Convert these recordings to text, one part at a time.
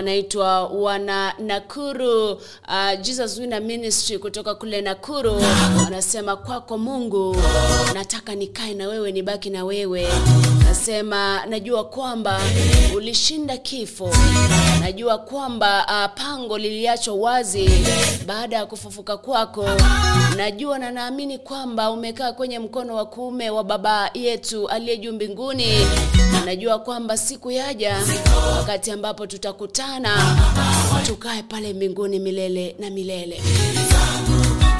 wanaitwa wana Nakuru uh, Jesus Winner Ministry kutoka kule Nakuru wanasema kwako Mungu, nataka nikae na wewe, nibaki na wewe. Nasema najua kwamba ulishinda kifo, najua kwamba uh, pango liliachwa wazi baada ya kufufuka kwako. Najua na naamini kwamba umekaa kwenye mkono wa kuume wa Baba yetu aliye juu mbinguni. Najua kwamba siku yaja wakati ambapo tutakutana tukae pale mbinguni milele na milele.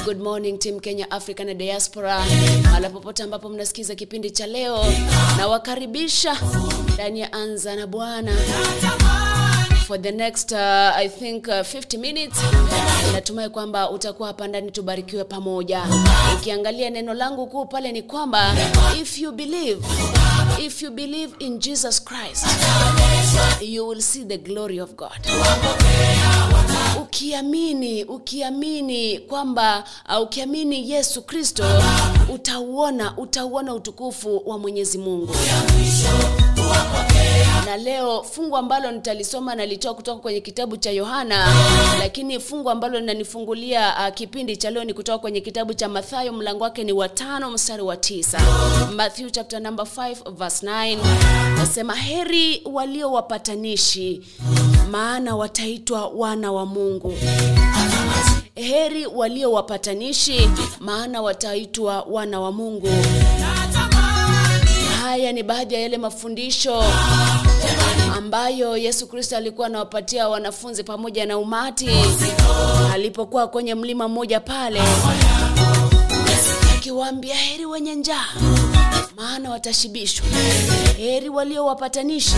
Good morning team Kenya Africa na diaspora, mahala popote ambapo mnasikiza kipindi cha leo, nawakaribisha ndani ya Anza na Bwana for the next uh, I think uh, 50 minutes. Natumai kwamba utakuwa hapa ndani, tubarikiwe pamoja. Ukiangalia neno langu kuu pale ni kwamba if you believe if you believe in Jesus Christ you will see the glory of God. Ukiamini, ukiamini kwamba uh, ukiamini Yesu Kristo utauona utauona utukufu wa Mwenyezi Mungu na leo fungu ambalo nitalisoma nalitoa kutoka kwenye kitabu cha Yohana, lakini fungu ambalo linanifungulia uh, kipindi cha leo ni kutoka kwenye kitabu cha Mathayo, mlango wake ni wa tano mstari wa tisa. Matthew chapter number 5 verse 9 nasema, heri walio wapatanishi, maana wataitwa wana wa Mungu. Heri walio wapatanishi, maana wataitwa wana wa Mungu. Haya ni baadhi ya yale mafundisho ambayo Yesu Kristo alikuwa anawapatia wanafunzi pamoja na umati alipokuwa kwenye mlima mmoja pale, akiwaambia heri wenye njaa, maana watashibishwa. Heri walio wapatanishi,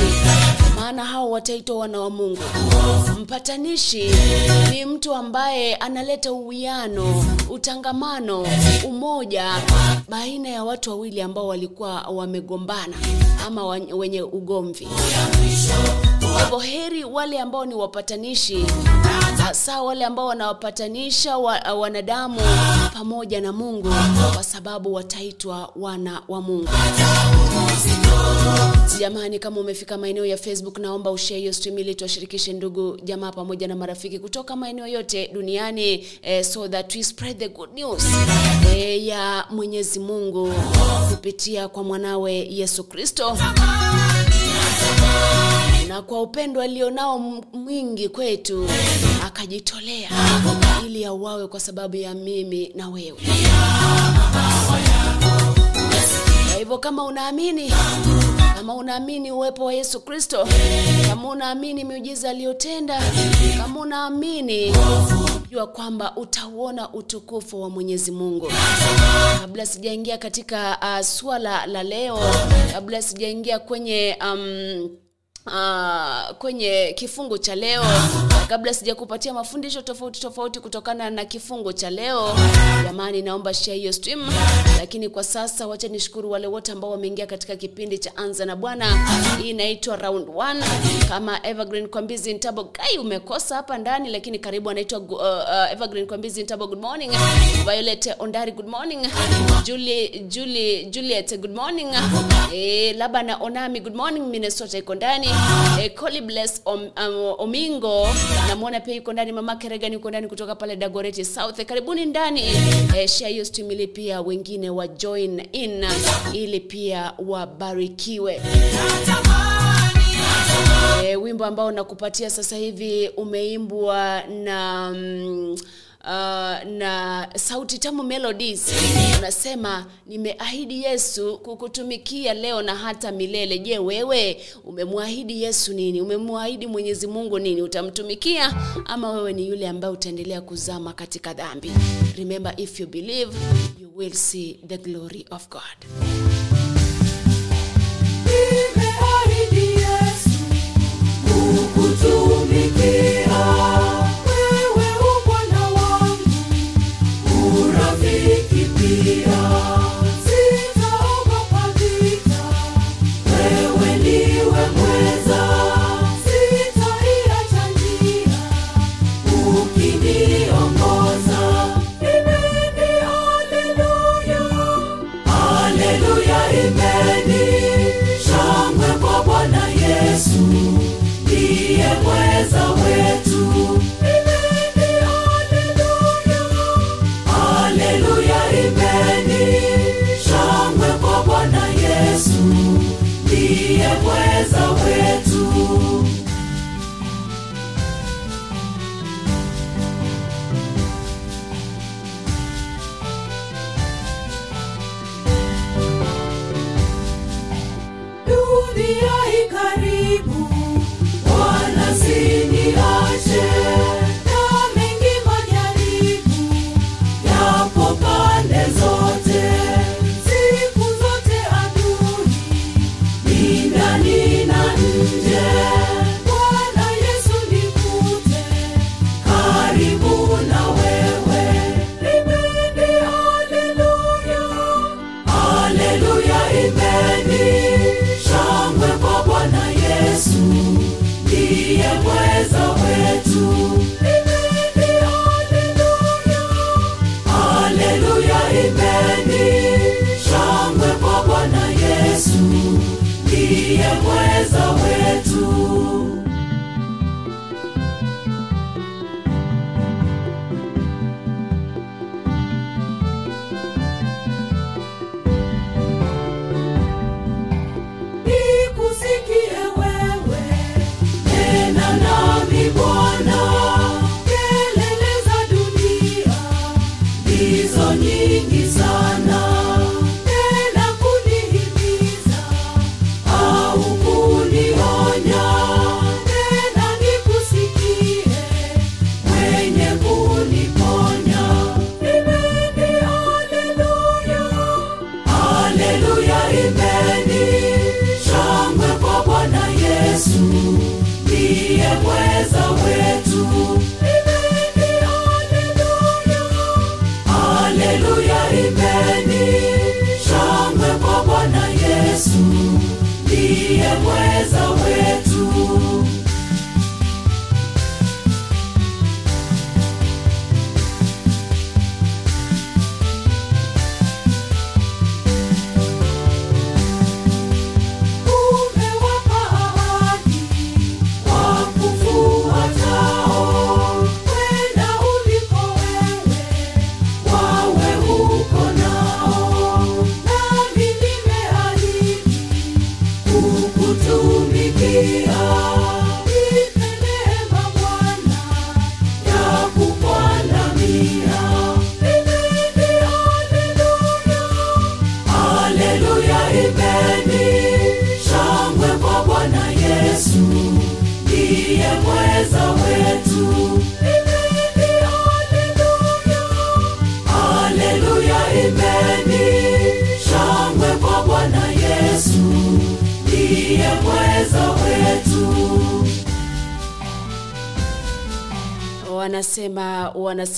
maana hao wataitwa wana wa Mungu. Mpatanishi ni mtu ambaye analeta uwiano, utangamano, umoja baina ya watu wawili ambao walikuwa wamegombana ama wenye ugomvi. Hivyo heri wale ambao ni wapatanishi, hasa wale ambao wanawapatanisha wa, wanadamu pamoja na Mungu, kwa sababu wataitwa wana wa Mungu. Jamani, kama umefika maeneo ya Facebook, naomba ushare hiyo stream ili tuwashirikishe ndugu jamaa pamoja na marafiki kutoka maeneo yote duniani eh, so that we spread the good news eh, ya Mwenyezi Mungu kupitia kwa mwanawe Yesu Kristo na kwa upendo alionao mwingi kwetu akajitolea ili auawe kwa sababu ya mimi na wewe. Hivyo kama unaamini kama unaamini uwepo wa Yesu Kristo, kama unaamini miujiza aliyotenda, kama unaamini jua kwamba utauona utukufu wa Mwenyezi Mungu. Kabla sijaingia katika uh, swala la leo, kabla sijaingia kwenye um, Uh, kwenye kifungu cha leo, kabla sijakupatia mafundisho tofauti tofauti kutokana na kifungu cha leo, jamani, naomba share hiyo stream. Lakini kwa sasa, wacha nishukuru wale wote ambao wameingia katika kipindi cha Anza na Bwana. Hii inaitwa round 1 kama Evergreen Kwambizi Ntabo Gai, umekosa hapa ndani, lakini karibu. Anaitwa uh, uh, Evergreen Kwambizi Ntabo, good morning. Violet Ondari, good morning. Julie, Julie, Juliet, good morning. Eh, Labana Onami, good morning. Minnesota iko ndani Eh, Colibles Om, um, Omingo namwona pia yuko ndani, mama Keregan yuko ndani kutoka pale Dagoretti South. Karibuni ndani eh, share hiyo stream ili pia wengine wa join in ili pia wabarikiwe. Eh, wimbo ambao nakupatia sasa hivi umeimbwa na mm, Uh, na sauti tamu melodies unasema nimeahidi Yesu kukutumikia leo na hata milele. Je, wewe umemwahidi Yesu nini? Umemwahidi Mwenyezi Mungu nini? Utamtumikia ama wewe ni yule ambaye utaendelea kuzama katika dhambi? Remember, if you believe you will see the glory of God. Nimeahidi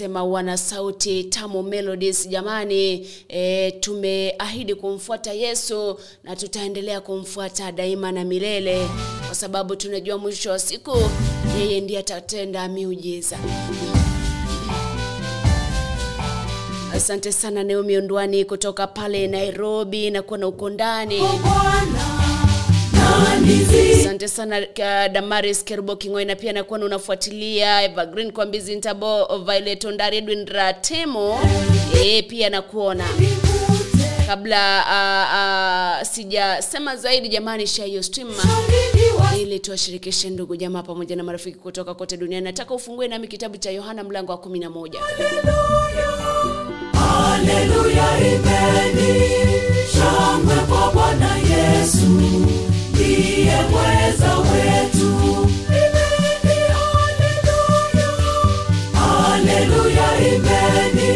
wanasema wana sauti tamu melodies. Jamani e, tumeahidi kumfuata yesu na tutaendelea kumfuata daima na milele kwa sababu tunajua mwisho wa siku yeye ndiye atatenda miujiza. Asante sana naomi ondwani kutoka pale nairobi na kuwa na uko ndani. Zi asante sana uh, damaris kerubo kingoi na pia nakuwa na unafuatilia evergreen kwambizi ntabo violet ondari edwin ratemo. E, pia nakuona. Kabla uh, uh, sijasema zaidi jamani share hiyo stream. Ili tuwashirikishe ndugu jamaa pamoja na marafiki kutoka kote duniani. Nataka ufungue nami kitabu cha yohana mlango wa kumi na moja. Haleluya imeni. Shangwe kwa Bwana Yesu ndiye mweza wetu. Imeni haleluya. Haleluya imeni.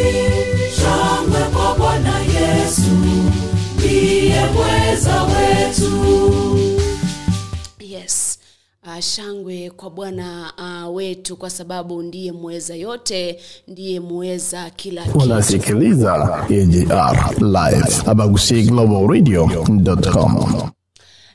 Shangwe kwa Bwana Yesu. Ndiye mweza wetu. Uh, shangwe kwa bwana uh, wetu kwa sababu ndiye muweza yote ndiye muweza kila kitu. Unasikiliza AGR live. Abagusiglobalradio.com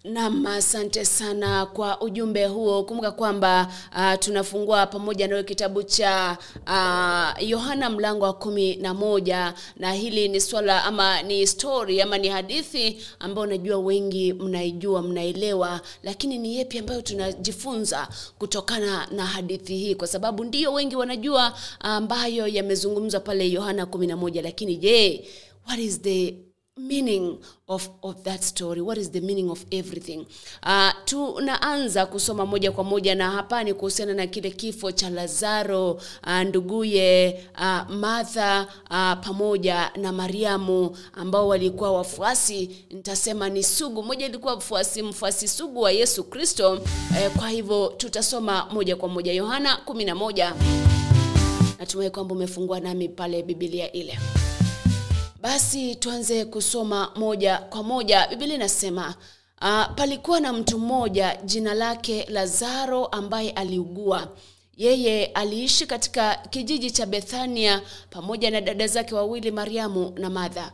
nam asante sana kwa ujumbe huo. Kumbuka kwamba uh, tunafungua pamoja nawe kitabu cha uh, yohana mlango wa kumi na moja. Na hili ni swala ama ni story ama ni hadithi ambayo najua wengi mnaijua mnaelewa. Lakini ni yepi ambayo tunajifunza kutokana na hadithi hii? Kwa sababu ndiyo wengi wanajua ambayo yamezungumzwa pale yohana kumi na moja. Lakini je what is the meaning of, of that story? What is the meaning of everything? Uh, tunaanza kusoma moja kwa moja na hapa ni kuhusiana na kile kifo cha lazaro uh, nduguye uh, martha uh, pamoja na mariamu ambao walikuwa wafuasi. Nitasema ni sugu moja ilikuwa mfuasi mfuasi sugu wa yesu kristo. Eh, kwa hivyo tutasoma moja kwa moja. Yohana 11 natumai kwamba umefungua nami pale bibilia ile basi tuanze kusoma moja kwa moja. Biblia inasema uh, palikuwa na mtu mmoja jina lake lazaro ambaye aliugua. Yeye aliishi katika kijiji cha bethania pamoja na dada zake wawili mariamu na madha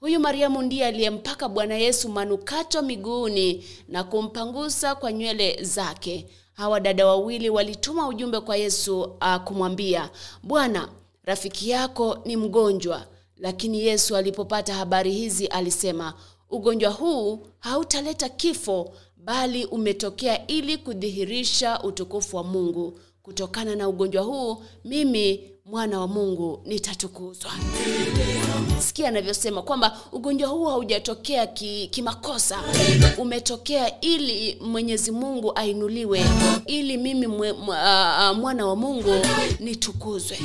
huyu mariamu ndiye aliyempaka bwana yesu manukato miguuni na kumpangusa kwa nywele zake. Hawa dada wawili walituma ujumbe kwa yesu uh, kumwambia bwana rafiki yako ni mgonjwa lakini yesu alipopata habari hizi alisema ugonjwa huu hautaleta kifo bali umetokea ili kudhihirisha utukufu wa mungu kutokana na ugonjwa huu mimi mwana wa mungu nitatukuzwa. Sikia anavyosema kwamba ugonjwa huu haujatokea ki- kimakosa. Umetokea ili mwenyezi mungu ainuliwe ili mimi mwe, mwa, mwana wa mungu nitukuzwe.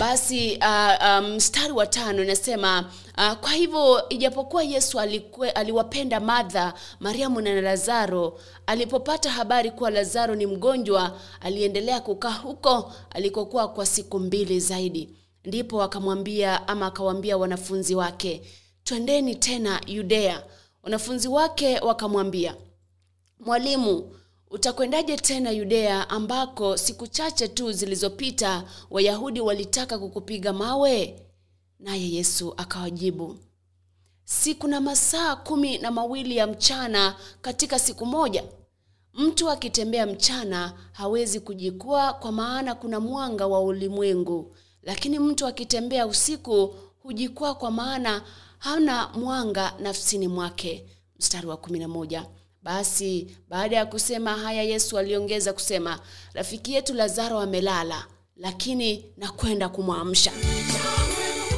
Basi mstari um, wa tano inasema uh, kwa hivyo ijapokuwa yesu alikwe, aliwapenda madha mariamu na lazaro alipopata habari kuwa lazaro ni mgonjwa aliendelea kukaa huko alikokuwa kwa siku mbili zaidi. Ndipo akamwambia ama akawaambia wanafunzi wake twendeni tena yudea. Wanafunzi wake wakamwambia mwalimu utakwendaje tena yudea ambako siku chache tu zilizopita wayahudi walitaka kukupiga mawe naye yesu akawajibu si kuna masaa kumi na mawili ya mchana katika siku moja mtu akitembea mchana hawezi kujikwaa kwa maana kuna mwanga wa ulimwengu. Lakini mtu akitembea usiku hujikwaa kwa maana hana mwanga nafsini mwake. Mstari wa kumi na moja. Basi baada ya kusema haya yesu aliongeza kusema rafiki yetu lazaro amelala lakini nakwenda kumwamsha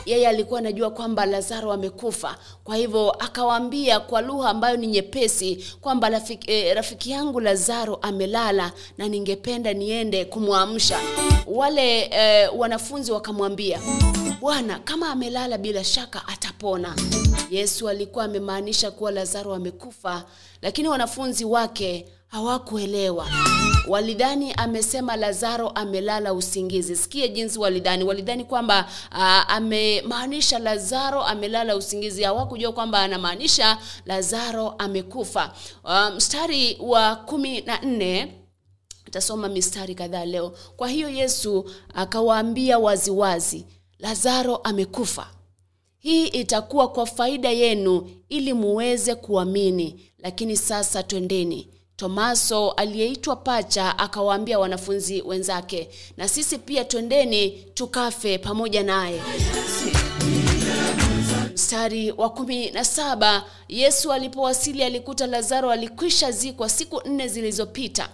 yeye alikuwa anajua kwamba lazaro amekufa. Kwa hivyo akawaambia kwa lugha ambayo ni nyepesi kwamba rafiki, eh, rafiki yangu lazaro amelala na ningependa niende kumwamsha. Wale eh, wanafunzi wakamwambia bwana kama amelala bila shaka atapona. Yesu alikuwa amemaanisha kuwa lazaro amekufa lakini wanafunzi wake hawakuelewa. Walidhani amesema lazaro amelala usingizi. Sikie jinsi walidhani. Walidhani kwamba uh, amemaanisha lazaro amelala usingizi. Hawakujua kwamba anamaanisha lazaro amekufa. Uh, mstari wa kumi na nne tasoma mistari kadhaa leo. Kwa hiyo yesu akawaambia waziwazi lazaro amekufa. Hii itakuwa kwa faida yenu ili muweze kuamini. Lakini sasa twendeni tomaso aliyeitwa pacha akawaambia wanafunzi wenzake na sisi pia twendeni tukafe pamoja naye. Mstari wa kumi na saba yesu alipowasili alikuta lazaro alikwisha zikwa siku nne zilizopita.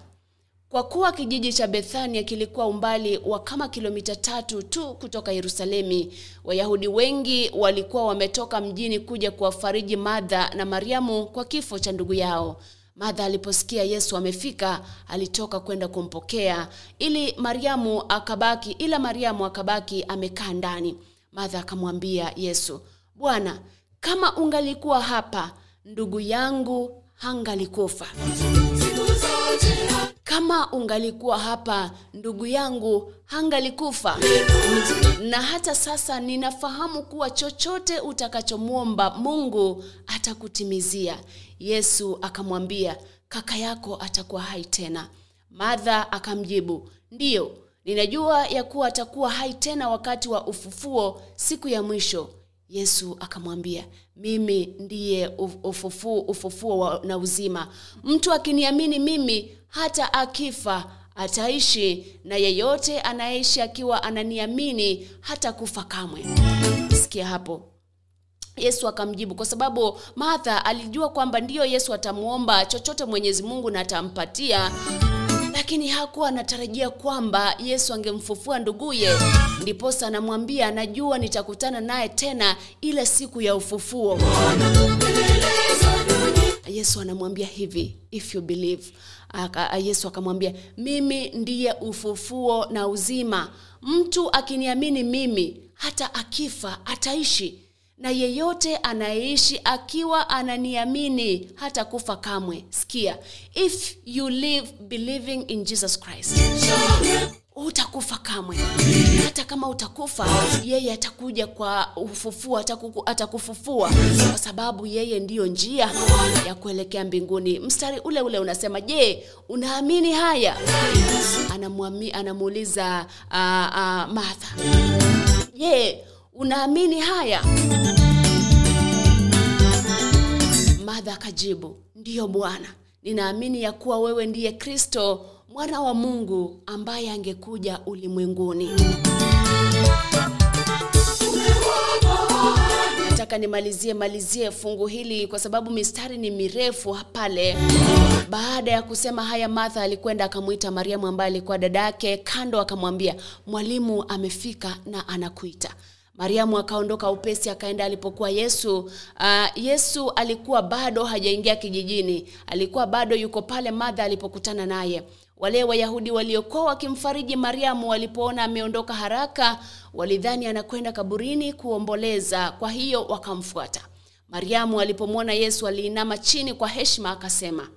Kwa kuwa kijiji cha bethania kilikuwa umbali wa kama kilomita tatu tu kutoka yerusalemi wayahudi wengi walikuwa wametoka mjini kuja kuwafariji madha na mariamu kwa kifo cha ndugu yao madha aliposikia yesu amefika alitoka kwenda kumpokea ili mariamu akabaki ila mariamu akabaki amekaa ndani. Madha akamwambia yesu bwana kama ungalikuwa hapa ndugu yangu hangalikufa. Kama ungalikuwa hapa ndugu yangu hangalikufa. Na hata sasa ninafahamu kuwa chochote utakachomwomba mungu atakutimizia yesu akamwambia kaka yako atakuwa hai tena. Madha akamjibu ndiyo ninajua ya kuwa atakuwa hai tena wakati wa ufufuo siku ya mwisho. Yesu akamwambia mimi ndiye ufufuo, ufufuo na uzima. Mtu akiniamini mimi hata akifa ataishi na yeyote anayeishi akiwa ananiamini hata kufa kamwe. Sikia hapo yesu akamjibu kwa sababu martha alijua kwamba ndiyo yesu atamwomba chochote mwenyezi mungu na atampatia. Lakini hakuwa anatarajia kwamba yesu angemfufua nduguye. Ndiposa anamwambia najua nitakutana naye tena ile siku ya ufufuo. Yesu anamwambia hivi if you believe. Yesu akamwambia mimi ndiye ufufuo na uzima. Mtu akiniamini mimi hata akifa ataishi na yeyote anayeishi akiwa ananiamini hata kufa kamwe. Sikia if you live believing in jesus christ utakufa kamwe. Hata kama utakufa yeye atakuja kwa ufufua atakufufua. Kwa sababu yeye ndiyo njia ya kuelekea mbinguni. Mstari ule ule unasema je unaamini haya? Anamuuliza uh, uh, martha je unaamini haya? Madha akajibu ndiyo bwana. Ninaamini ya kuwa wewe ndiye kristo mwana wa mungu ambaye angekuja ulimwenguni. Nataka nimalizie malizie fungu hili kwa sababu mistari ni mirefu pale. Baada ya kusema haya martha alikwenda akamwita mariamu ambaye alikuwa dada yake kando akamwambia mwalimu amefika na anakuita mariamu akaondoka upesi akaenda alipokuwa yesu. Uh, yesu alikuwa bado hajaingia kijijini. Alikuwa bado yuko pale madha alipokutana naye. Wale wayahudi waliokuwa wakimfariji mariamu walipoona ameondoka haraka walidhani anakwenda kaburini kuomboleza kwa hiyo wakamfuata. Mariamu alipomwona yesu aliinama chini kwa heshima akasema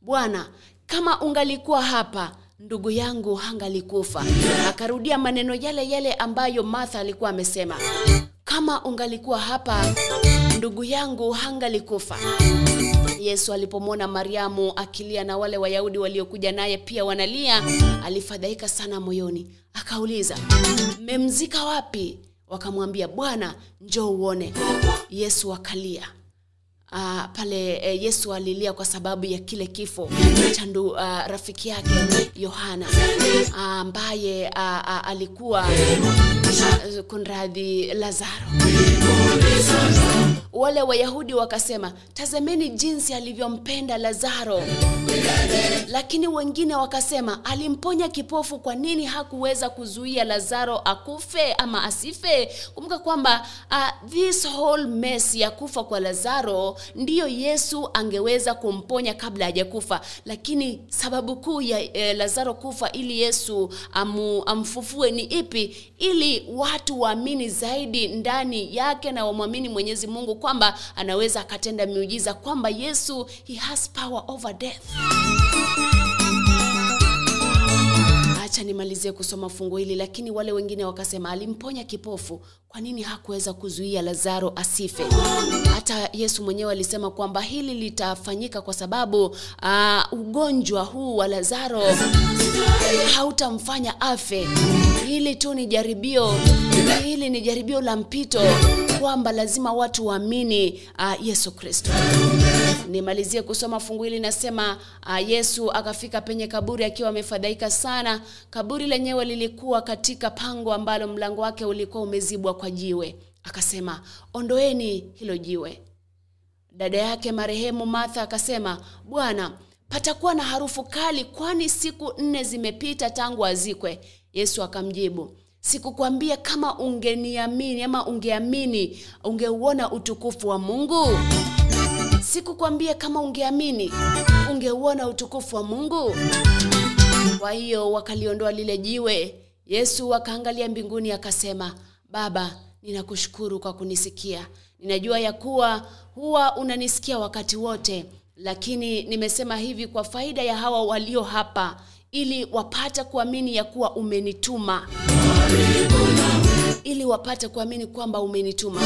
bwana kama ungalikuwa hapa ndugu yangu hangalikufa. Akarudia maneno yale yale ambayo martha alikuwa amesema. Kama ungalikuwa hapa ndugu yangu hangalikufa. Yesu alipomwona mariamu akilia na wale wayahudi waliokuja naye pia wanalia alifadhaika sana moyoni. Akauliza mmemzika wapi? Wakamwambia bwana njoo uone. Yesu akalia Uh, pale uh, yesu alilia kwa sababu ya kile kifo cha uh, rafiki yake yohana ambaye uh, uh, uh, alikuwa uh, kunradhi lazaro wale wayahudi wakasema tazameni jinsi alivyompenda lazaro. Lakini wengine wakasema alimponya kipofu kwa nini hakuweza kuzuia lazaro akufe ama asife? Kumbuka kwamba uh, this whole mess ya kufa kwa lazaro ndiyo yesu angeweza kumponya kabla hajakufa. Lakini sababu kuu ya eh, lazaro kufa ili yesu amu, amfufue ni ipi? Ili watu waamini zaidi ndani yake na wamwamini mwenyezi mungu kwamba anaweza akatenda miujiza kwamba yesu he has power over death. Acha nimalizie kusoma fungu hili lakini wale wengine wakasema alimponya kipofu. Kwa nini hakuweza kuzuia lazaro asife? Hata yesu mwenyewe alisema kwamba hili litafanyika kwa sababu uh, ugonjwa huu wa lazaro hautamfanya afe hili tu ni jaribio. Hili ni jaribio la mpito kwamba lazima watu waamini uh, yesu kristo. Nimalizie kusoma fungu hili nasema uh, yesu akafika penye kaburi akiwa amefadhaika sana. Kaburi lenyewe lilikuwa katika pango ambalo mlango wake ulikuwa umezibwa kwa jiwe. Akasema ondoeni hilo jiwe. Dada yake marehemu martha akasema bwana patakuwa na harufu kali kwani siku nne zimepita tangu azikwe yesu akamjibu sikukwambia kama ungeniamini ama ungeamini ungeuona utukufu wa mungu? Sikukwambia kama ungeamini ungeuona utukufu wa mungu? Kwa hiyo wakaliondoa lile jiwe. Yesu akaangalia mbinguni akasema baba ninakushukuru kwa kunisikia. Ninajua ya kuwa huwa unanisikia wakati wote lakini nimesema hivi kwa faida ya hawa walio hapa ili wapate kuamini ya kuwa umenituma. Ili wapate kuamini kwamba umenituma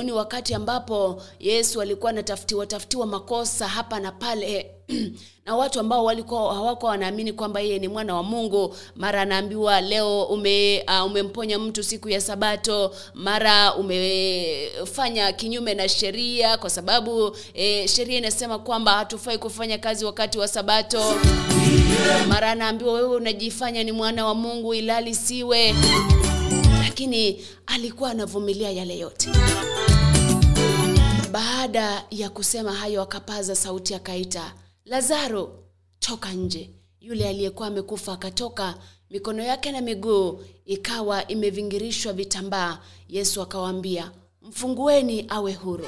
huu ni wakati ambapo yesu alikuwa anatafutiwa tafutiwa makosa hapa na pale. Na watu ambao walikuwa hawakuwa wanaamini kwamba yeye ni mwana wa mungu mara anaambiwa leo ume, uh, umemponya mtu siku ya sabato. Mara umefanya kinyume na sheria kwa sababu eh, sheria inasema kwamba hatufai kufanya kazi wakati wa sabato. Mara anaambiwa wewe unajifanya ni mwana wa mungu ilali siwe lakini alikuwa anavumilia yale yote. Baada ya kusema hayo akapaza sauti akaita lazaro toka nje. Yule aliyekuwa amekufa akatoka mikono yake na miguu ikawa imevingirishwa vitambaa. Yesu akawaambia mfungueni awe huru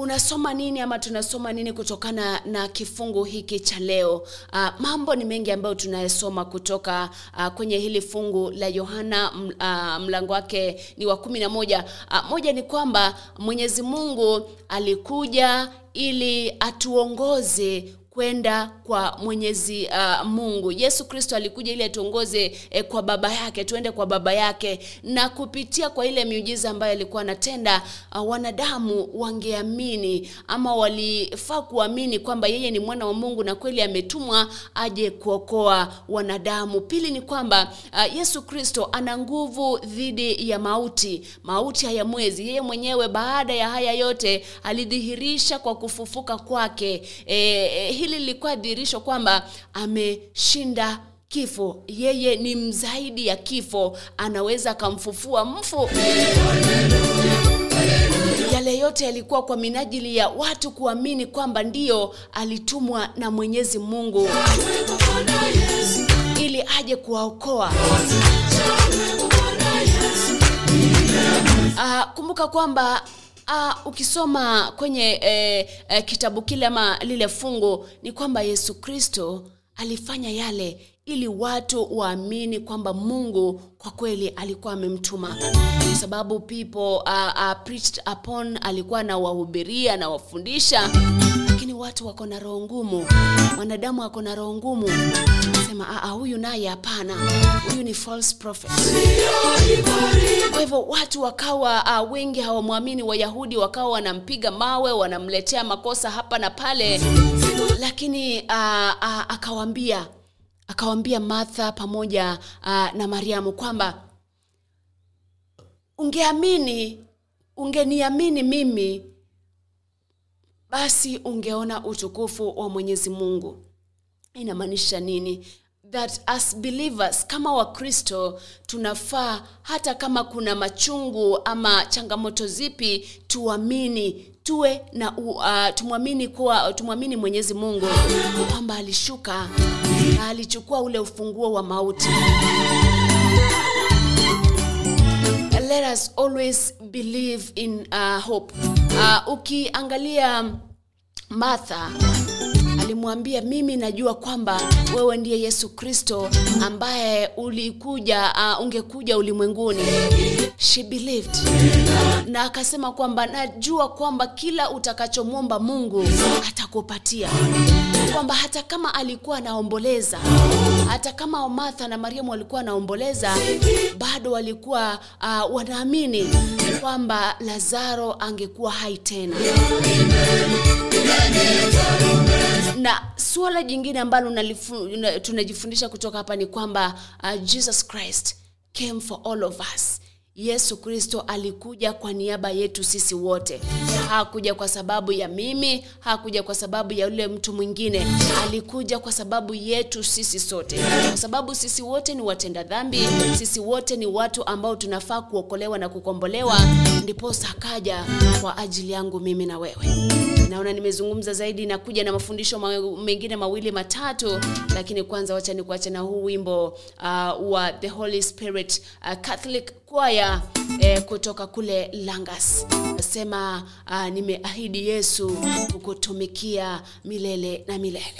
unasoma nini ama tunasoma nini kutokana na kifungu hiki cha leo? Uh, mambo ni mengi ambayo tunayesoma kutoka uh, kwenye hili fungu la yohana uh, mlango wake ni wa kumi na moja. Uh, moja ni kwamba mwenyezi mungu alikuja ili atuongoze kwenda kwa mwenyezi uh, mungu. Yesu kristo alikuja ili atuongoze eh, kwa baba yake tuende kwa baba yake. Na kupitia kwa ile miujiza ambayo alikuwa anatenda uh, wanadamu wangeamini ama walifaa kuamini kwamba yeye ni mwana wa mungu na kweli ametumwa aje kuokoa wanadamu. Pili ni kwamba uh, yesu kristo ana nguvu dhidi ya mauti mauti hayamwezi yeye mwenyewe baada ya haya yote alidhihirisha kwa kufufuka kwake. Eh, e, hili lilikuwa dhihirisho kwamba ameshinda kifo. Yeye ni mzaidi ya kifo anaweza akamfufua mfu. Yale yote yalikuwa kwa minajili ya watu kuamini kwamba ndiyo alitumwa na mwenyezi mungu. Ili aje kuwaokoa. Uh, kumbuka kwamba Uh, ukisoma kwenye eh, eh, kitabu kile ama lile fungu ni kwamba yesu kristo alifanya yale ili watu waamini kwamba mungu kwa kweli alikuwa amemtuma. Kwa sababu people uh, uh, preached upon alikuwa anawahubiria anawafundisha lakini watu wako na roho ngumu. Wanadamu wako na roho ngumu. Sema huyu naye hapana. Huyu ni false prophet. Kwa hivyo watu wakawa uh, wengi hawamwamini wayahudi wakawa wanampiga mawe wanamletea makosa hapa na pale. Lakini uh, uh, akawambia akawambia martha pamoja uh, na mariamu kwamba ungeamini ungeniamini mimi basi ungeona utukufu wa mwenyezi mungu. Inamaanisha nini? That as believers kama wakristo tunafaa hata kama kuna machungu ama changamoto zipi tuamini tuwe na uh, tumwamini kuwa tumwamini mwenyezi mungu. Kwamba alishuka na alichukua ule ufunguo wa mauti let us always believe in uh, hope. Uh, ukiangalia martha alimwambia mimi najua kwamba wewe ndiye yesu kristo ambaye ulikuja uh, ungekuja ulimwenguni. She believed. Na akasema kwamba najua kwamba kila utakachomwomba mungu atakupatia kwamba hata kama alikuwa anaomboleza hata kama martha na mariamu walikuwa wanaomboleza bado walikuwa uh, wanaamini kwamba lazaro angekuwa hai tena. Na suala jingine ambalo tunajifundisha kutoka hapa ni kwamba uh, jesus christ came for all of us yesu kristo alikuja kwa niaba yetu sisi wote. Hakuja kwa sababu ya mimi hakuja kwa sababu ya yule mtu mwingine. Alikuja kwa sababu yetu sisi sote. Kwa sababu sisi wote ni watenda dhambi sisi wote ni watu ambao tunafaa kuokolewa na kukombolewa ndiposa akaja kwa ajili yangu mimi na wewe naona nimezungumza zaidi na kuja na mafundisho ma- mengine mawili matatu lakini kwanza wacha ni kuacha na huu wimbo uh, wa the holy spirit uh, catholic kwaya eh, kutoka kule langas. Nasema uh, nimeahidi yesu kukutumikia milele na milele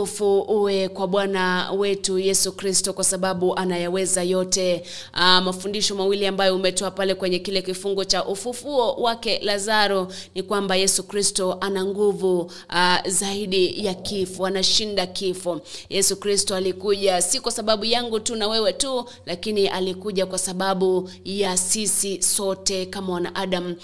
na utukufu uwe kwa bwana wetu yesu kristo kwa sababu anayaweza yote. Uh, mafundisho mawili ambayo umetoa pale kwenye kile kifungo cha ufufuo wake lazaro ni kwamba yesu kristo ana nguvu uh, zaidi ya kifo anashinda kifo. Yesu kristo alikuja si kwa sababu yangu tu na wewe tu lakini alikuja kwa sababu ya sisi sote kama wanaadam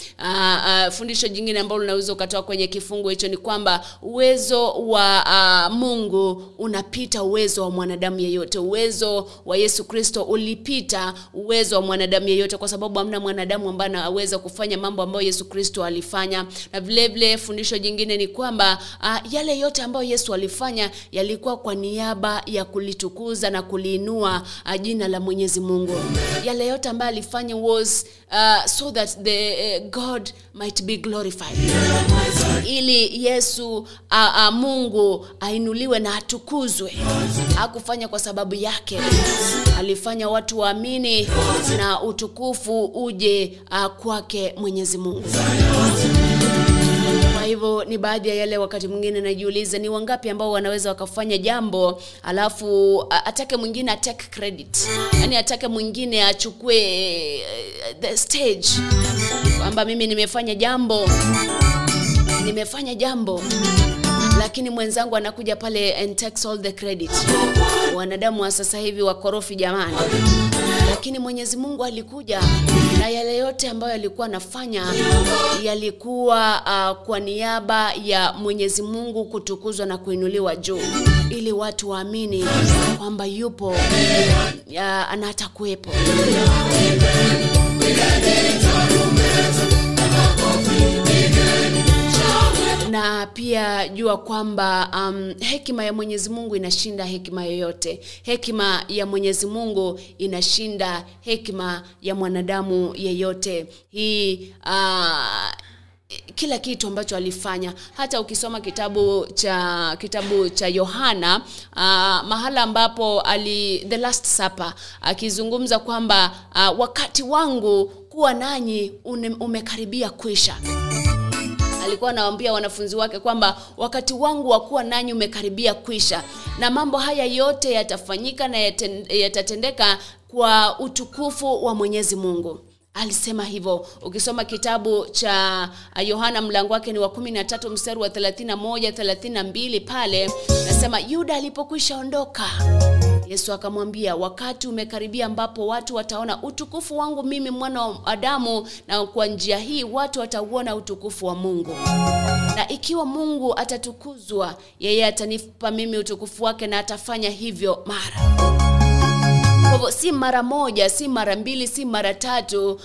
fundisho jingine ambalo unaweza ukatoa kwenye kifungo hicho ni kwamba uwezo wa uh, mungu unapita uwezo wa mwanadamu yeyote. Uwezo wa yesu kristo ulipita uwezo wa mwanadamu yeyote kwa sababu hamna mwanadamu ambaye anaweza kufanya mambo ambayo yesu kristo alifanya. Na vilevile vile fundisho jingine ni kwamba uh, yale yote ambayo yesu alifanya yalikuwa kwa niaba ya kulitukuza na kuliinua uh, jina la mwenyezi mungu. Yale yote ambayo alifanya was uh, so that the uh, god might be glorified ili yesu a, a, mungu ainuliwe na atukuzwe. Akufanya kwa sababu yake. Alifanya watu waamini na utukufu uje kwake mwenyezi mungu. Kwa hivyo ni baadhi ya yale wakati mwingine najiuliza ni wangapi ambao wanaweza wakafanya jambo alafu atake mwingine atake credit. Yani atake mwingine achukue eh, the stage. Kwamba mimi nimefanya jambo nimefanya jambo lakini mwenzangu anakuja pale and takes all the credit. Wanadamu wa sasa hivi wakorofi jamani. Lakini mwenyezi mungu alikuja na yale yote ambayo alikuwa anafanya yalikuwa uh, kwa niaba ya mwenyezi mungu kutukuzwa na kuinuliwa juu ili watu waamini kwamba yupo uh, na atakuwepo na pia jua kwamba um, hekima ya mwenyezi mungu inashinda hekima yoyote. Hekima ya mwenyezi mungu inashinda hekima ya mwanadamu yeyote. Hii uh, kila kitu ambacho alifanya. Hata ukisoma kitabu cha kitabu cha yohana uh, mahala ambapo ali the last supper akizungumza kwamba uh, wakati wangu kuwa nanyi umekaribia kwisha alikuwa anawaambia wanafunzi wake kwamba wakati wangu wa kuwa nanyi umekaribia kwisha na mambo haya yote yatafanyika na yatatendeka kwa utukufu wa mwenyezi mungu alisema hivyo. Ukisoma kitabu cha uh, yohana mlango wake ni wa kumi na tatu mstari wa 31 32 pale nasema yuda alipokwisha ondoka yesu akamwambia wakati umekaribia ambapo watu wataona utukufu wangu mimi mwana wa adamu na kwa njia hii watu watauona utukufu wa mungu. Na ikiwa mungu atatukuzwa yeye atanipa mimi utukufu wake na atafanya hivyo mara kwa hivyo si mara moja si mara mbili si mara tatu uh,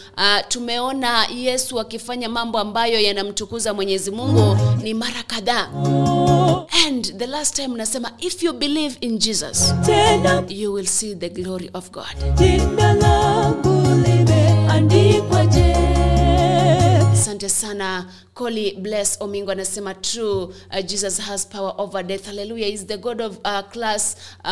tumeona yesu akifanya mambo ambayo yanamtukuza mwenyezi mungu ni mara kadhaa. And the last time nasema if you believe in jesus you will see the glory of god. jina langu limeandikwa je asante sana Koli Bless Omingo anasema true uh, Jesus has power over death. Hallelujah. Is the God of uh, class. Uh,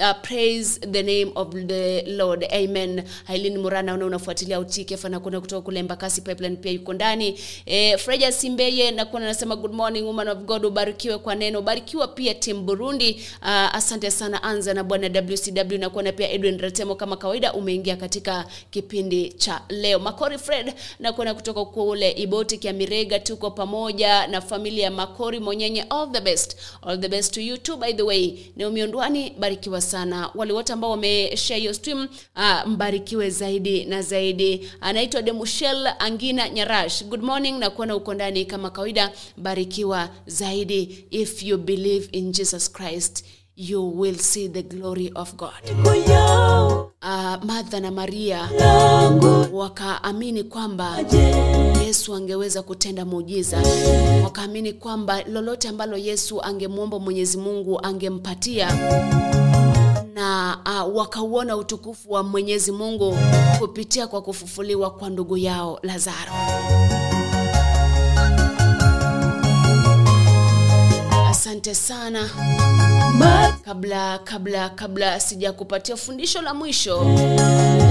uh, praise the name of the Lord. Amen. Hailin Murana una unafuatilia fana kuna kutoka kule Mbakasi Pipeline pia yuko ndani. E, Freja Simbeye na anasema good morning woman of God ubarikiwe kwa neno. Ubarikiwa pia team Burundi. Uh, asante sana anza na bwana WCW na pia Edwin Ratemo kama kawaida umeingia katika kipindi cha leo. Makori Fred na kutoka kule Iboti kia Mirega tuko pamoja na familia ya Makori Monyenye all the best. All the best to you too by the way. Naomi Ondwani barikiwa sana. Wale wote ambao wameshare hiyo stream uh, mbarikiwe zaidi na zaidi. Anaitwa Demushel Angina Nyarash. Good morning na kuona uko ndani kama kawaida. Barikiwa zaidi if you believe in Jesus Christ you will see the glory of God. Uh, Martha na Maria wakaamini kwamba Yesu angeweza kutenda muujiza. Wakaamini kwamba lolote ambalo Yesu angemwomba Mwenyezi Mungu angempatia na uh, wakauona utukufu wa Mwenyezi Mungu kupitia kwa kufufuliwa kwa ndugu yao Lazaro. Asante sana. Kabla kabla kabla sijakupatia fundisho la mwisho,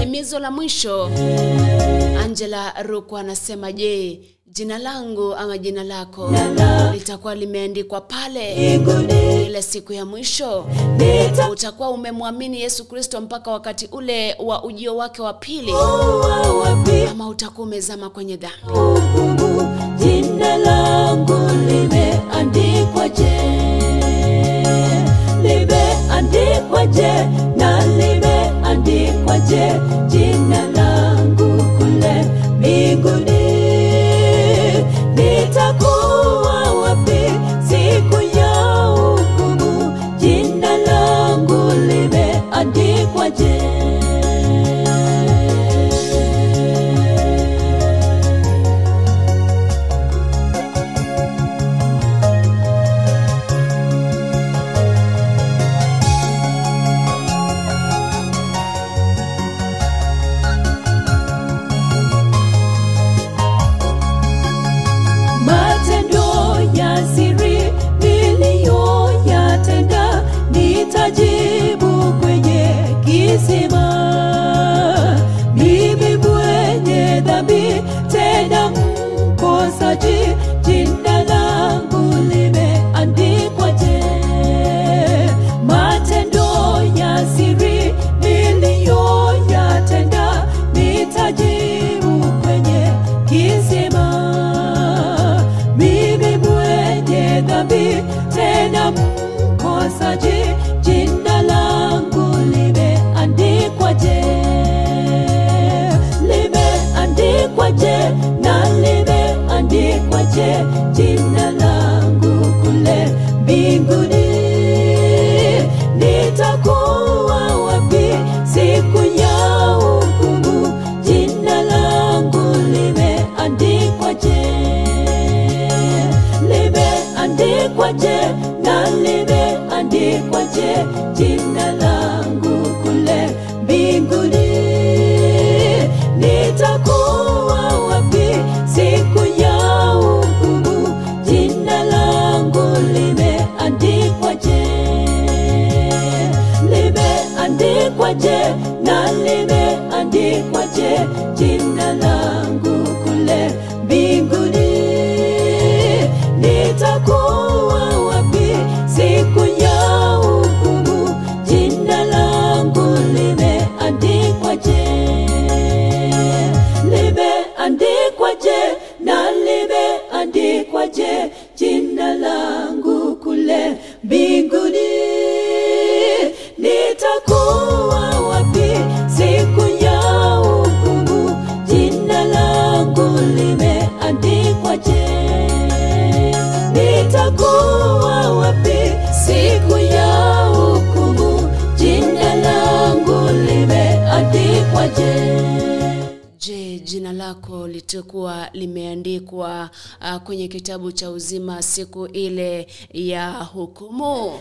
himizo la mwisho, Angela Ruku anasema je, jina langu ama jina lako litakuwa limeandikwa pale ile siku ya mwisho? Utakuwa umemwamini yesu kristo mpaka wakati ule wa ujio wake wa pili. Ama utakuwa umezama kwenye dhambi jina langu limeandikwa je? Limeandikwa je? Na limeandikwa je? Jina jina langu kule mbinguni nitakuwa wapi siku ya hukumu jina langu limeandikwa je? Limeandikwa je? Na limeandikwa je? Jina langu limeandikwa je na limeandikwa je jina litakuwa limeandikwa uh, kwenye kitabu cha uzima siku ile ya hukumu.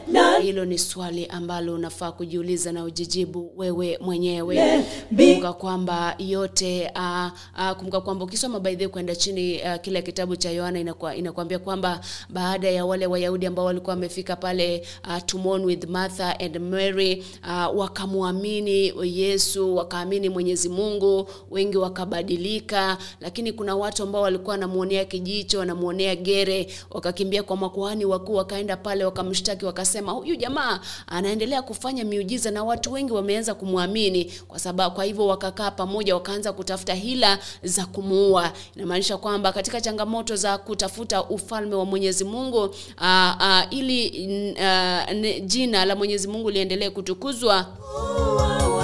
Hilo ni swali ambalo unafaa kujiuliza na ujijibu wewe mwenyewe. Kumbuka kwamba yote uh, uh, kumbuka kwamba ukisoma by kwenda chini uh, kile kitabu cha yohana inakuwa, inakuambia kwamba baada ya wale wayahudi ambao walikuwa wamefika pale uh, tumon with martha and mary uh, wakamwamini yesu wakaamini mwenyezi mungu wengi wakabadilika lakini kuna watu ambao walikuwa wanamwonea kijicho wanamwonea gere wakakimbia kwa makuhani wakuu wakaenda pale wakamshtaki wakasema huyu jamaa anaendelea kufanya miujiza na watu wengi wameanza kumwamini kwa sababu kwa hivyo wakakaa pamoja wakaanza kutafuta hila za kumuua. Inamaanisha kwamba katika changamoto za kutafuta ufalme wa mwenyezi mungu aa, aa, ili aa, jina la mwenyezi mungu liendelee kutukuzwa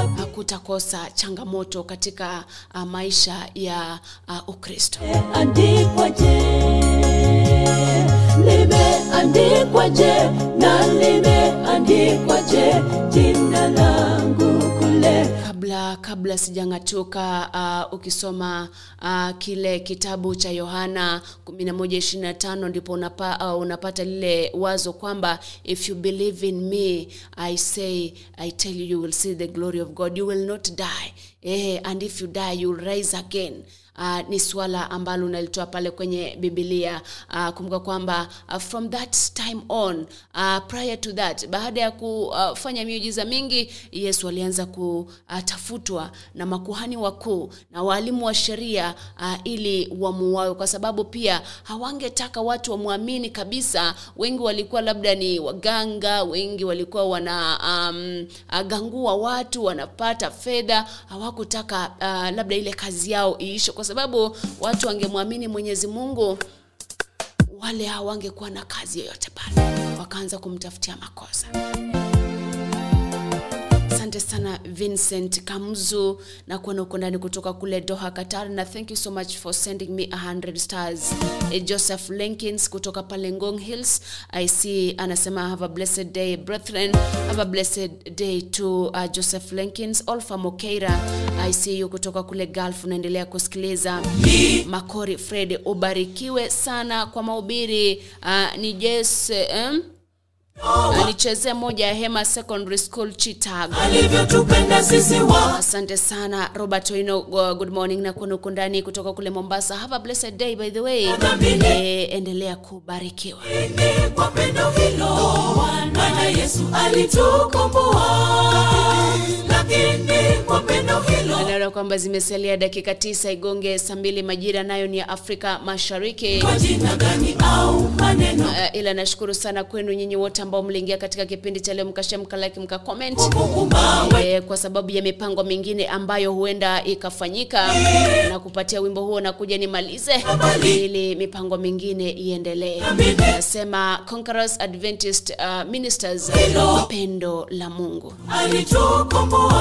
hakutakosa changamoto katika uh, maisha ya uh, ukristo. Limeandikwa je? Limeandikwa na limeandikwa je? Jina langu kabla kabla sijang'atuka uh, ukisoma uh, kile kitabu cha yohana 1125 ndipo unapa, uh, unapata lile wazo kwamba if you believe in me i say i tell you you will see the glory of god. You will not die. Eh, and if you die you will rise again uh, ni swala ambalo unalitoa pale kwenye bibilia uh, kumbuka kwamba uh, from that time on uh, prior to that baada ya kufanya miujiza mingi yesu alianza kutafutwa na makuhani wakuu na waalimu wa sheria uh, ili wamuwawe kwa sababu pia hawangetaka watu wamwamini kabisa. Wengi walikuwa labda ni waganga wengi walikuwa wana um, watu wanapata fedha. Hawakutaka uh, labda ile kazi yao iishe kwa sababu watu wangemwamini mwenyezi mungu wale hawangekuwa na kazi yoyote pale. Wakaanza kumtafutia makosa asante sana vincent kamzu na kuona uko ndani kutoka kule doha qatar na thank you so much for sending me 100 stars. Eh, joseph lenkins kutoka pale ngong hills i see anasema have a blessed day brethren. Have a blessed day to uh, joseph lenkins. Olfa mokeira i see you kutoka kule gulf unaendelea kusikiliza. Makori fred ubarikiwe sana kwa maubiri uh, ni jes um, nichezee moja ya hema secondary school chitag alivyotupenda sisi wa asante sana robert oino uh, good morning na kunuku ndani kutoka kule mombasa. Have a blessed day by the way. E, endelea kubarikiwa. Kwa pendo hilo bwana yesu alitukomboa lakini kwa pendo hilo naona kwamba zimesalia dakika tisa igonge saa mbili majira nayo ni ya afrika mashariki. kwa jina gani au maneno? Uh, ila nashukuru sana kwenu nyinyi wote ambao mliingia katika kipindi cha leo mkashare mkalike mka comment eh, kwa sababu ya mipango mingine ambayo huenda ikafanyika. Na kupatia wimbo huo na kuja nimalize ili mipango mingine iendelee. Nasema Conquerors Adventist uh, Ministers pendo la Mungu. Alitukomboa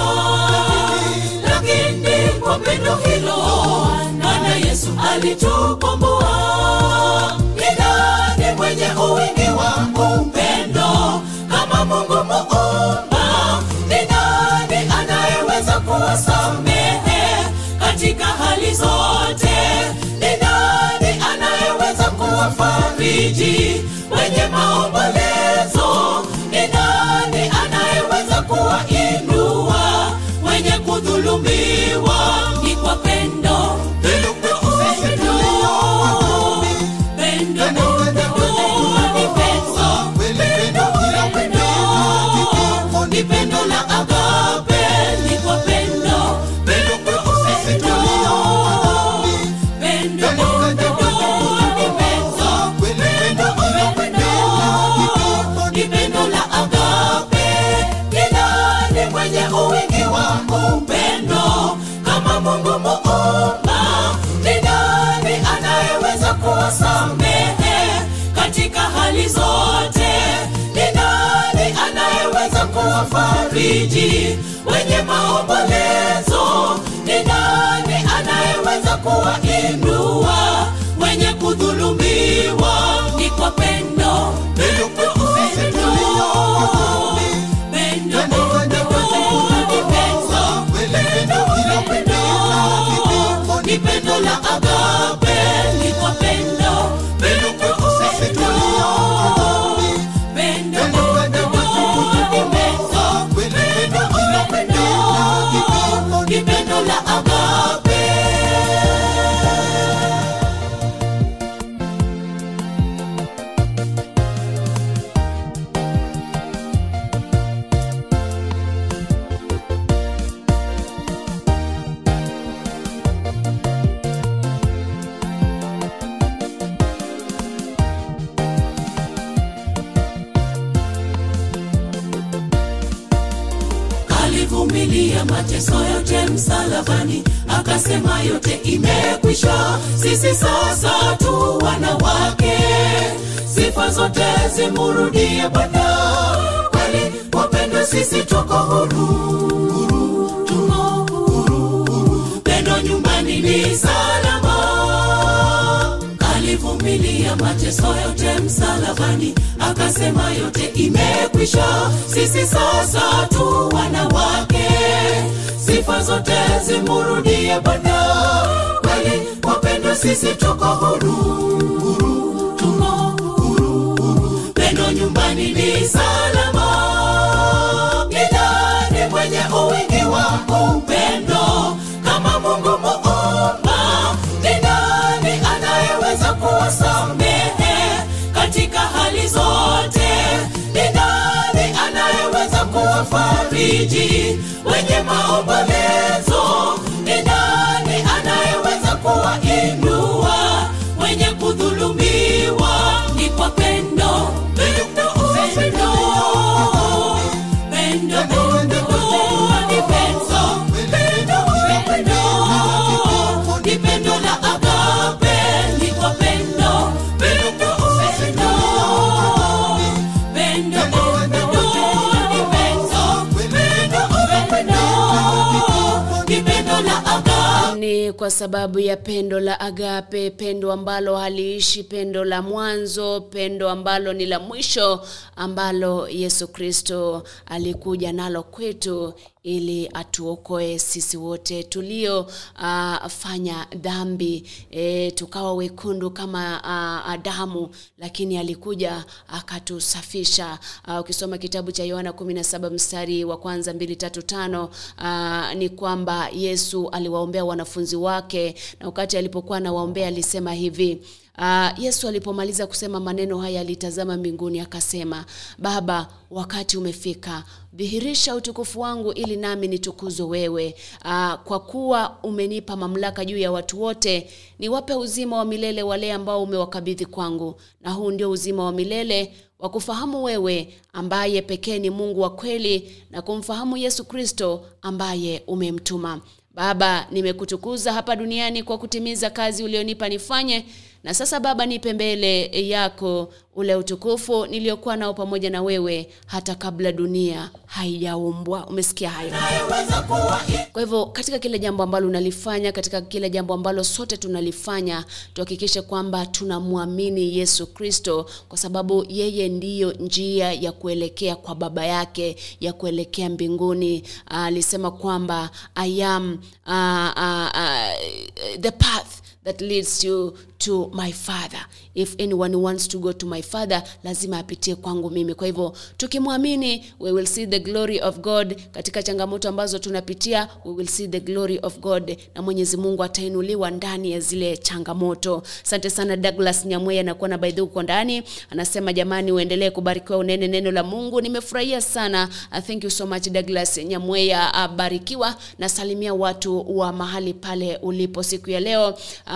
lakini kwa pendo hilo bwana yesu alitukomboa. Ni nani mwenye uwingi wa upendo kama mungu muumba. Ni anayeweza kuwasamehe katika hali zote. Ni nani anayeweza kuwafariji wenye maombolezo. Ni anayeweza kuwainua kudhulumiwa ni kuwafariji wenye maombolezo. Ni nani anayeweza kuwainua? Wenye kudhulumiwa ni kwa pendo. Pendo la agape. Ni kwa pendo zimurudie bwana. Kweli wapendwa sisi tuko huru. Pendo nyumbani ni salama. Alivumilia mateso yote msalabani akasema yote imekwisha. Sisi sasa tu wanawake sifa zote zimurudie bwana. Kweli wapendwa sisi tuko huru ndani ni salama. Nidani mwenye uwingi wa upendo. Kama mungu muumba nidani anayeweza kuwasamehe katika hali zote. Nidani anayeweza kuwafariji. Wenye maombolezi kwa sababu ya pendo la agape pendo ambalo haliishi pendo la mwanzo pendo ambalo ni la mwisho ambalo yesu kristo alikuja nalo kwetu ili atuokoe sisi wote tuliofanya uh, dhambi. E, tukawa wekundu kama uh, Adamu, lakini alikuja akatusafisha. Uh, ukisoma kitabu cha yohana 17 mstari wa kwanza 235 uh, ni kwamba yesu aliwaombea wanafunzi wake na wakati alipokuwa anawaombea alisema hivi Uh, yesu alipomaliza kusema maneno haya alitazama mbinguni akasema baba wakati umefika. Dhihirisha utukufu wangu ili nami nitukuzwe wewe. Uh, kwa kuwa umenipa mamlaka juu ya watu wote niwape uzima wa milele wale ambao umewakabidhi kwangu. Na huu ndio uzima wa milele wa kufahamu wewe ambaye pekee ni mungu wa kweli na kumfahamu yesu kristo ambaye umemtuma. Baba nimekutukuza hapa duniani kwa kutimiza kazi ulionipa nifanye na sasa baba nipe mbele yako ule utukufu niliyokuwa nao pamoja na wewe hata kabla dunia haijaumbwa. Umesikia hayo? Kwa hivyo katika kile jambo ambalo unalifanya katika kile jambo ambalo sote tunalifanya tuhakikishe kwamba tunamwamini yesu kristo kwa sababu yeye ndiyo njia ya kuelekea kwa baba yake ya kuelekea mbinguni. Alisema kwamba i am uh, uh, uh, the path that leads you to my father. If anyone wants to go to my father lazima apitie kwangu mimi. Kwa hivyo tukimwamini we will see the glory of god. Katika changamoto ambazo tunapitia we will see the glory of god. Na mwenyezi mungu atainuliwa ndani ya zile changamoto. Asante sana douglas nyamweye anakuwa na baidhi huko ndani. Anasema jamani uendelee kubarikiwa unene neno la mungu. Nimefurahia sana. Uh, thank you so much douglas nyamweya. Abarikiwa. Nasalimia watu wa mahali pale ulipo siku ya leo. Uh,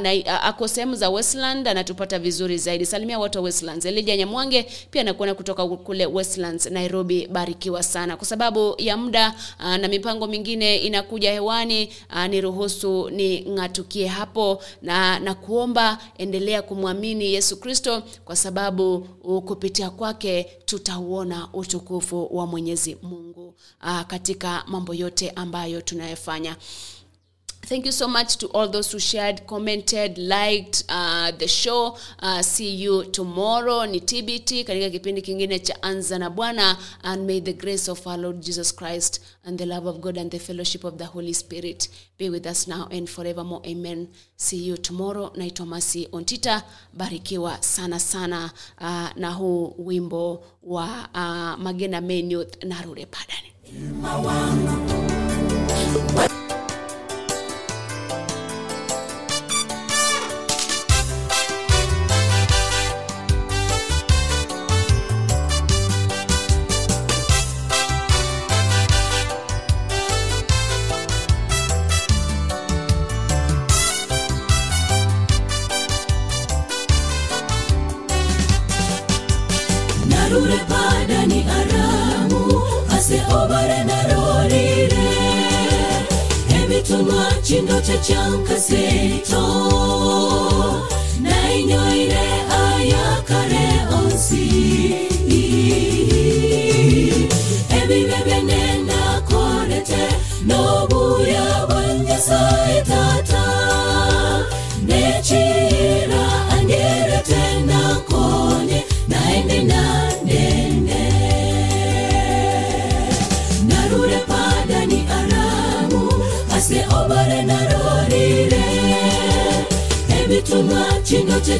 na uh, ako sehemu za westland anatupata vizuri zaidi. Salimia watu wa westlands. Elija nyamwange pia anakuona kutoka kule westlands nairobi. Barikiwa sana. Kwa sababu ya muda na mipango mingine inakuja hewani uh, niruhusu ning'atukie hapo na, na kuomba endelea kumwamini yesu kristo kwa sababu kupitia kwake tutauona utukufu wa mwenyezi mungu katika mambo yote ambayo tunayofanya thank you so much to all those who shared commented liked uh, the show. Uh, see you tomorrow. Ni tbt katika kipindi kingine cha anza na bwana. And may the grace of our lord jesus christ and the love of god and the fellowship of the holy spirit be with us now and forevermore. Amen. See you tomorrow. Naitwa masi ontita. Barikiwa sana sana uh, na huu wimbo wa uh, magena Menuth youth narure padani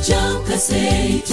Jump, I say.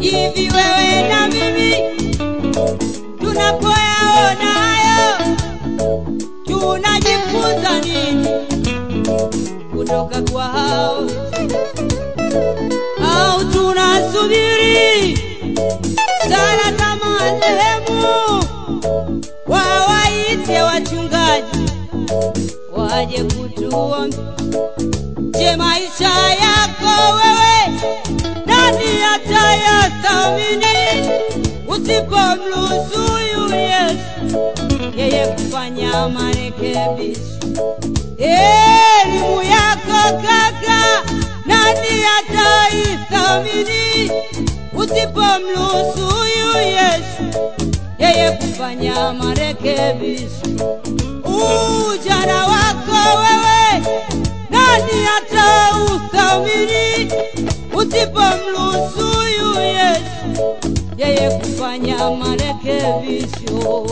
Hivi. Wewe na mimi tunapoyaona hayo tunajifunza nini kutoka kwa hao au tunasubiri waje kutuombea? Je, maisha yako wewe nani atayathamini usipomruhusu Yesu yeye kufanya marekebisho? Elimu yako kaka, nani ataithamini usipomruhusu Yesu yeye kufanya marekebisho? Ujana wako wewe, nani atauthamini usipomruhusu huyu Yesu yeye kufanya marekebisho?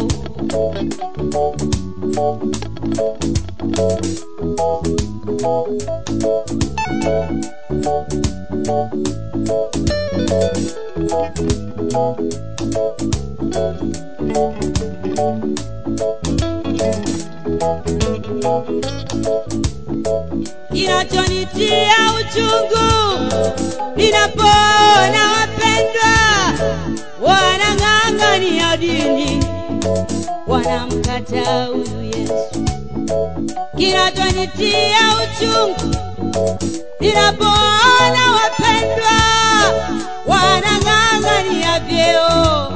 Kinachonitia uchungu ninapoona wapendwa wanang'ang'ania dini, wanamkataa huyu Yesu. Kinachonitia uchungu ninapoona wapendwa wanang'ang'ania vyeo,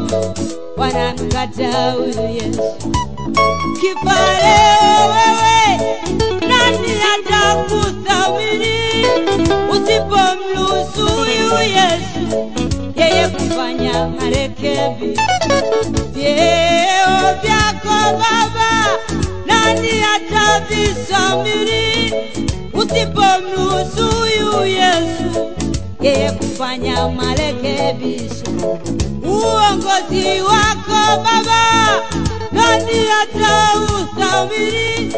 wanamkataa huyu Yesu. Kifa leo wewe, nani atakuthamini? Usipomruhusu Yesu yeye kufanya marekebisho? Vyeo vyako Baba, nani atavisamiri usipomruhusu Yesu yeye kufanya marekebisho? Uongozi wako Baba, nani atauthamini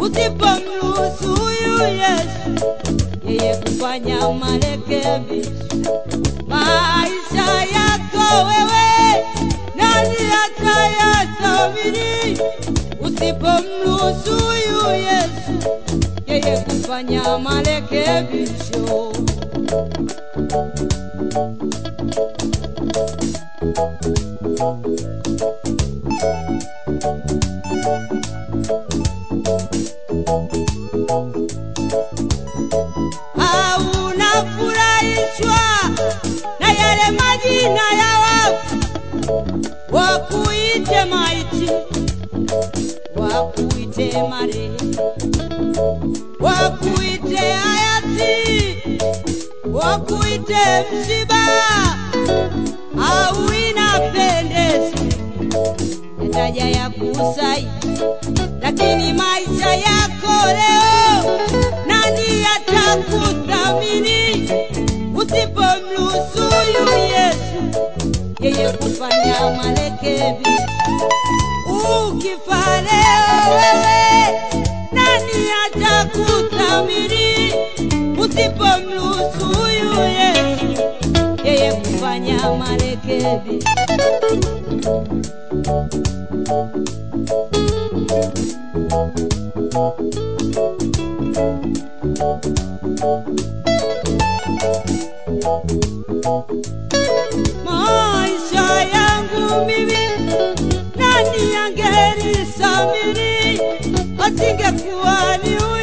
usipomruhusu huyu Yesu yeye kufanya marekebisho? Maisha yako wewe, nani atayathamini usipomruhusu huyu Yesu yeye kufanya marekebisho? Au unafurahishwa na yale majina ya wafu, wakuite maiti, wakuite marehemu, wakuite hayati, wakuite msiba, au inapendeza taja ya kusai, lakini maisha yako leo nani atakuthamini huyu Yesu yeye kufanya marekebisho? Ukifa leo wewe, nani atakuthamini usipomruhusu huyu Yesu yeye kufanya marekebisho? maisha yangu mimi, nani angelisamini asingekuwa ni huyu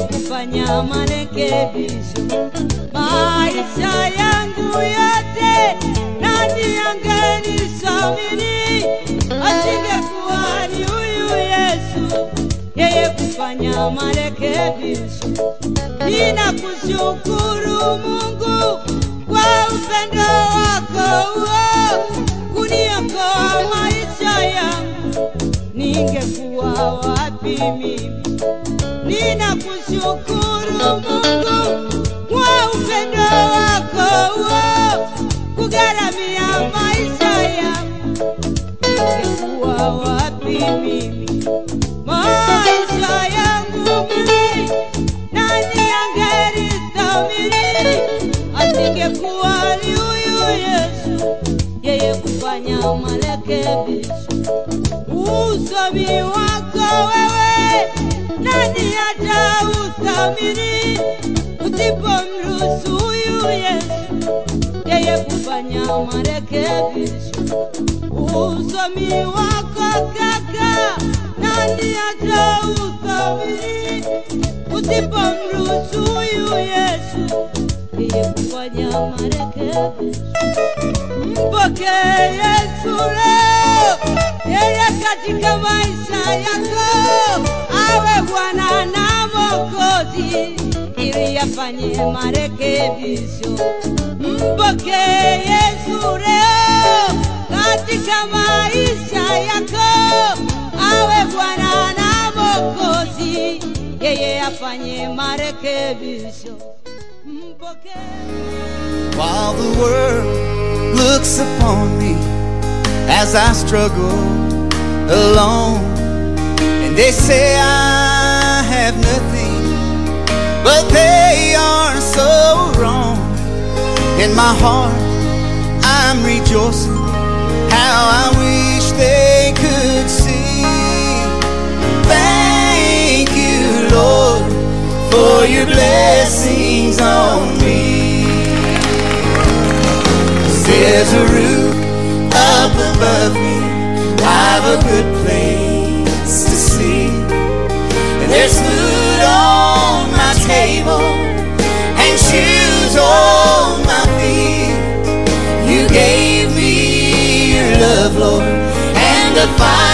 kufanya marekebisho maisha yangu yote, nani angenisamini asingekuwa ni huyu Yesu, yeye kufanya marekebisho. Ninakushukuru Mungu kwa upendo wako uo kuniokoa maisha yangu, ningekuwa wapi mimi? Ninakushukuru Mungu kwa upendo wako uo kugharamia maisha yangu, ningekuwa wapi mimi? Maisha yangu mimi nani angelistahimili asingekuwa ni huyu Yesu, yeye kufanya marekebisho. Usomi wako wewe, nani atauthamini usipomruhusu huyu Yesu, yeye kufanya marekebisho. Usomi wako kaka, nani atauthamini usipomruhusu huyu Yesu, yeye kufanya marekebisho. Mpokee Yesu leo, yeye katika maisha yako awe Bwana na Mwokozi, ili afanye marekebisho. Mpokee Yesu leo katika maisha yako awe Bwana na Mwokozi, yeye afanye marekebisho. While the world looks upon me as I struggle alone, and they say I have nothing, but they are so wrong. In my heart, I'm rejoicing how I wish they could see. For your blessings on me. There's a roof up above me. I've a good place to sleep. And there's food on my table and shoes on my feet. You gave me your love, Lord, and a fine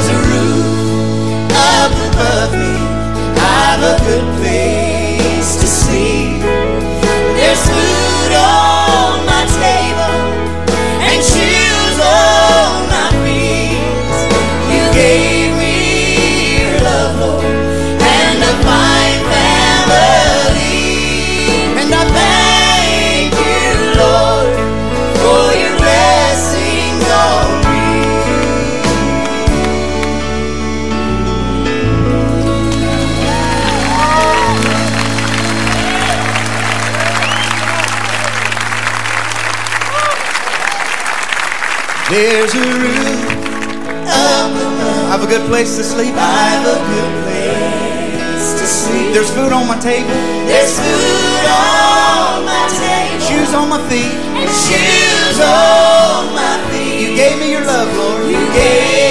There's a roof up above. I've a good place to sleep. I've a good place to sleep. There's food on my table. There's food on my table. Shoes on my feet. And shoes on my feet. You gave me your love, Lord. You gave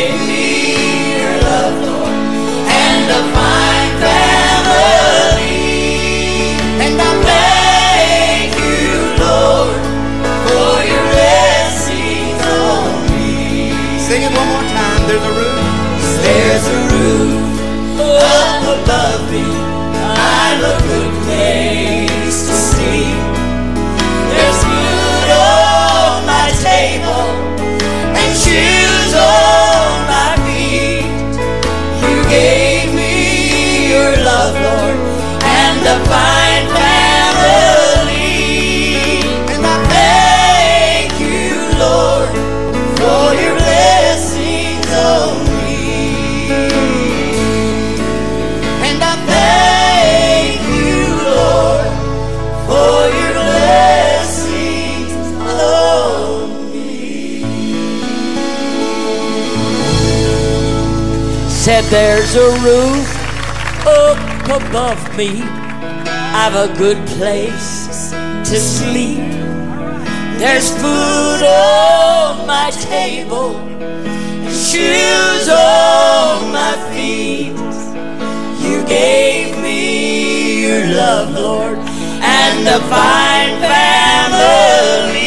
There's a roof up above me. I've a good place to sleep. There's food on my table said there's a roof up above me. I've a good place to sleep. There's food on my table, and shoes on my feet. You gave me your love, Lord, and a fine family.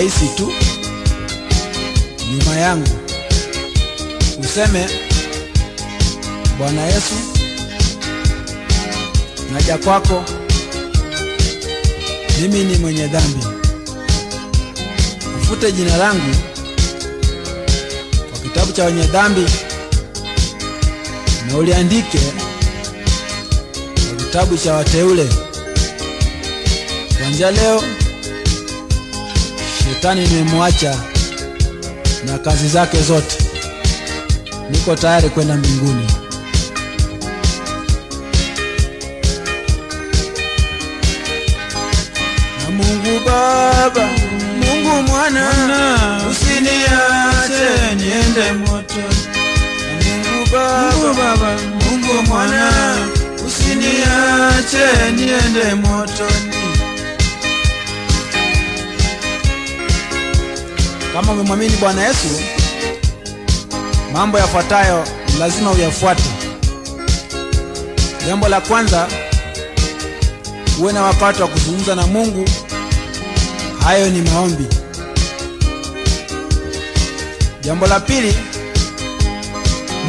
Rahisi tu. Nyuma yangu, useme: Bwana Yesu, naja kwako, mimi ni mwenye dhambi, ufute jina langu kwa kitabu cha wenye dhambi na uliandike kwa kitabu cha wateule. Kuanzia leo shetani nimemwacha na kazi zake zote, niko tayari kwenda mbinguni. Na Mungu Baba, Mungu Mwana, usiniache niende moto. Na Mungu Baba, Mungu Baba, Mungu Mwana, usiniache niende motoni. Kama umemwamini Bwana Yesu, mambo yafuatayo lazima uyafuate. Jambo la kwanza, uwe na wakati wa kuzungumza na Mungu. Hayo ni maombi. Jambo la pili,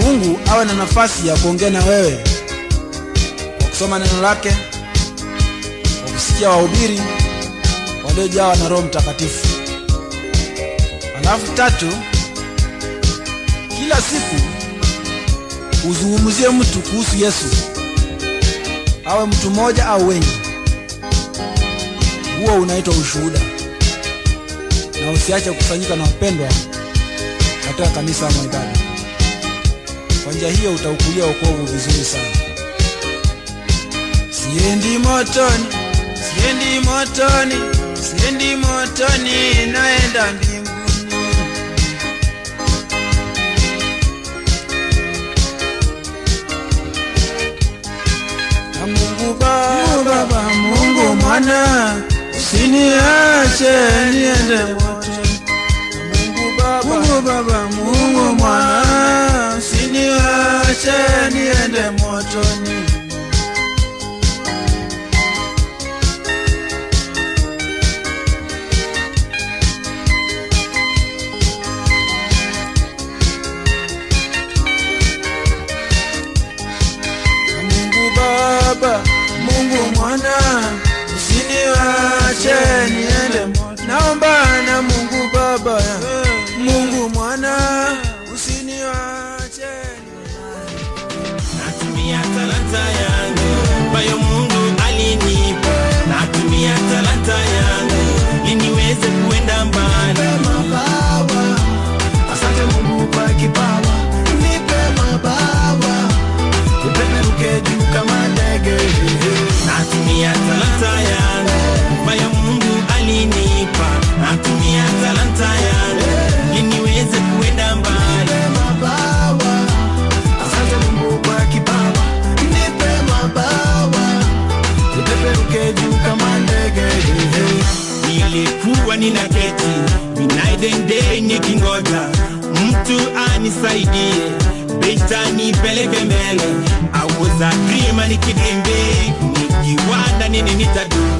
Mungu awe na nafasi ya kuongea na wewe kwa kusoma neno lake, kwa kusikia wahubiri waliojawa na Roho Mtakatifu. Alafu tatu, kila siku uzungumzie mtu kuhusu Yesu, awe mtu mmoja au wengi. Huo unaitwa ushuhuda, na usiache kukusanyika na wapendwa katika kanisa ama ibada. Kwa njia hiyo utaukulia wokovu vizuri sana. Siendi motoni, siendi motoni, siendi motoni, naenda Bwana usiniache niende moto. Mungu Baba, Mungu Baba, Mungu Mwana usiniache niende motoni. unisaidie, Beta nipeleke mbele, auza krima nikidimbi, nikiwa ndani nitadumu.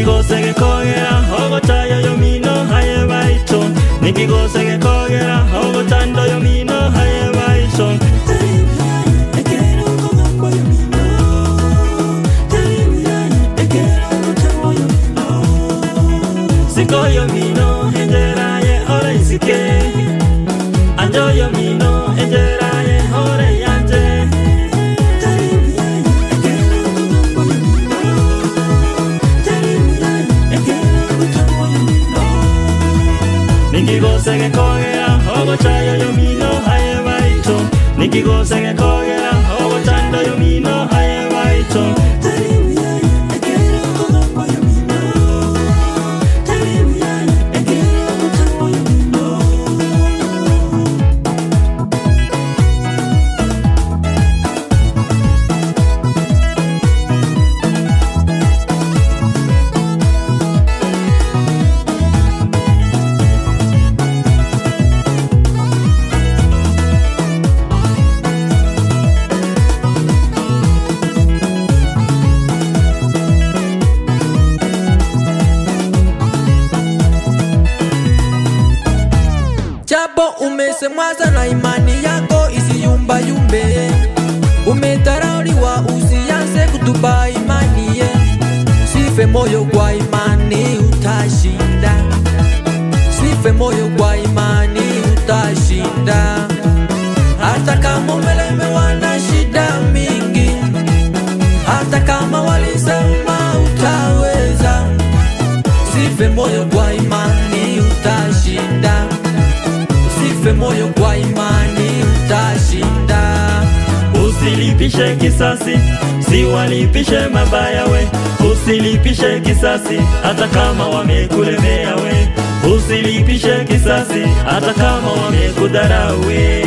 nikigose gikoyera ogo tayo yomino haye baito. Nikigose kisasi hata kama wamekulemea we, usilipishe kisasi hata kama wamekudharau we.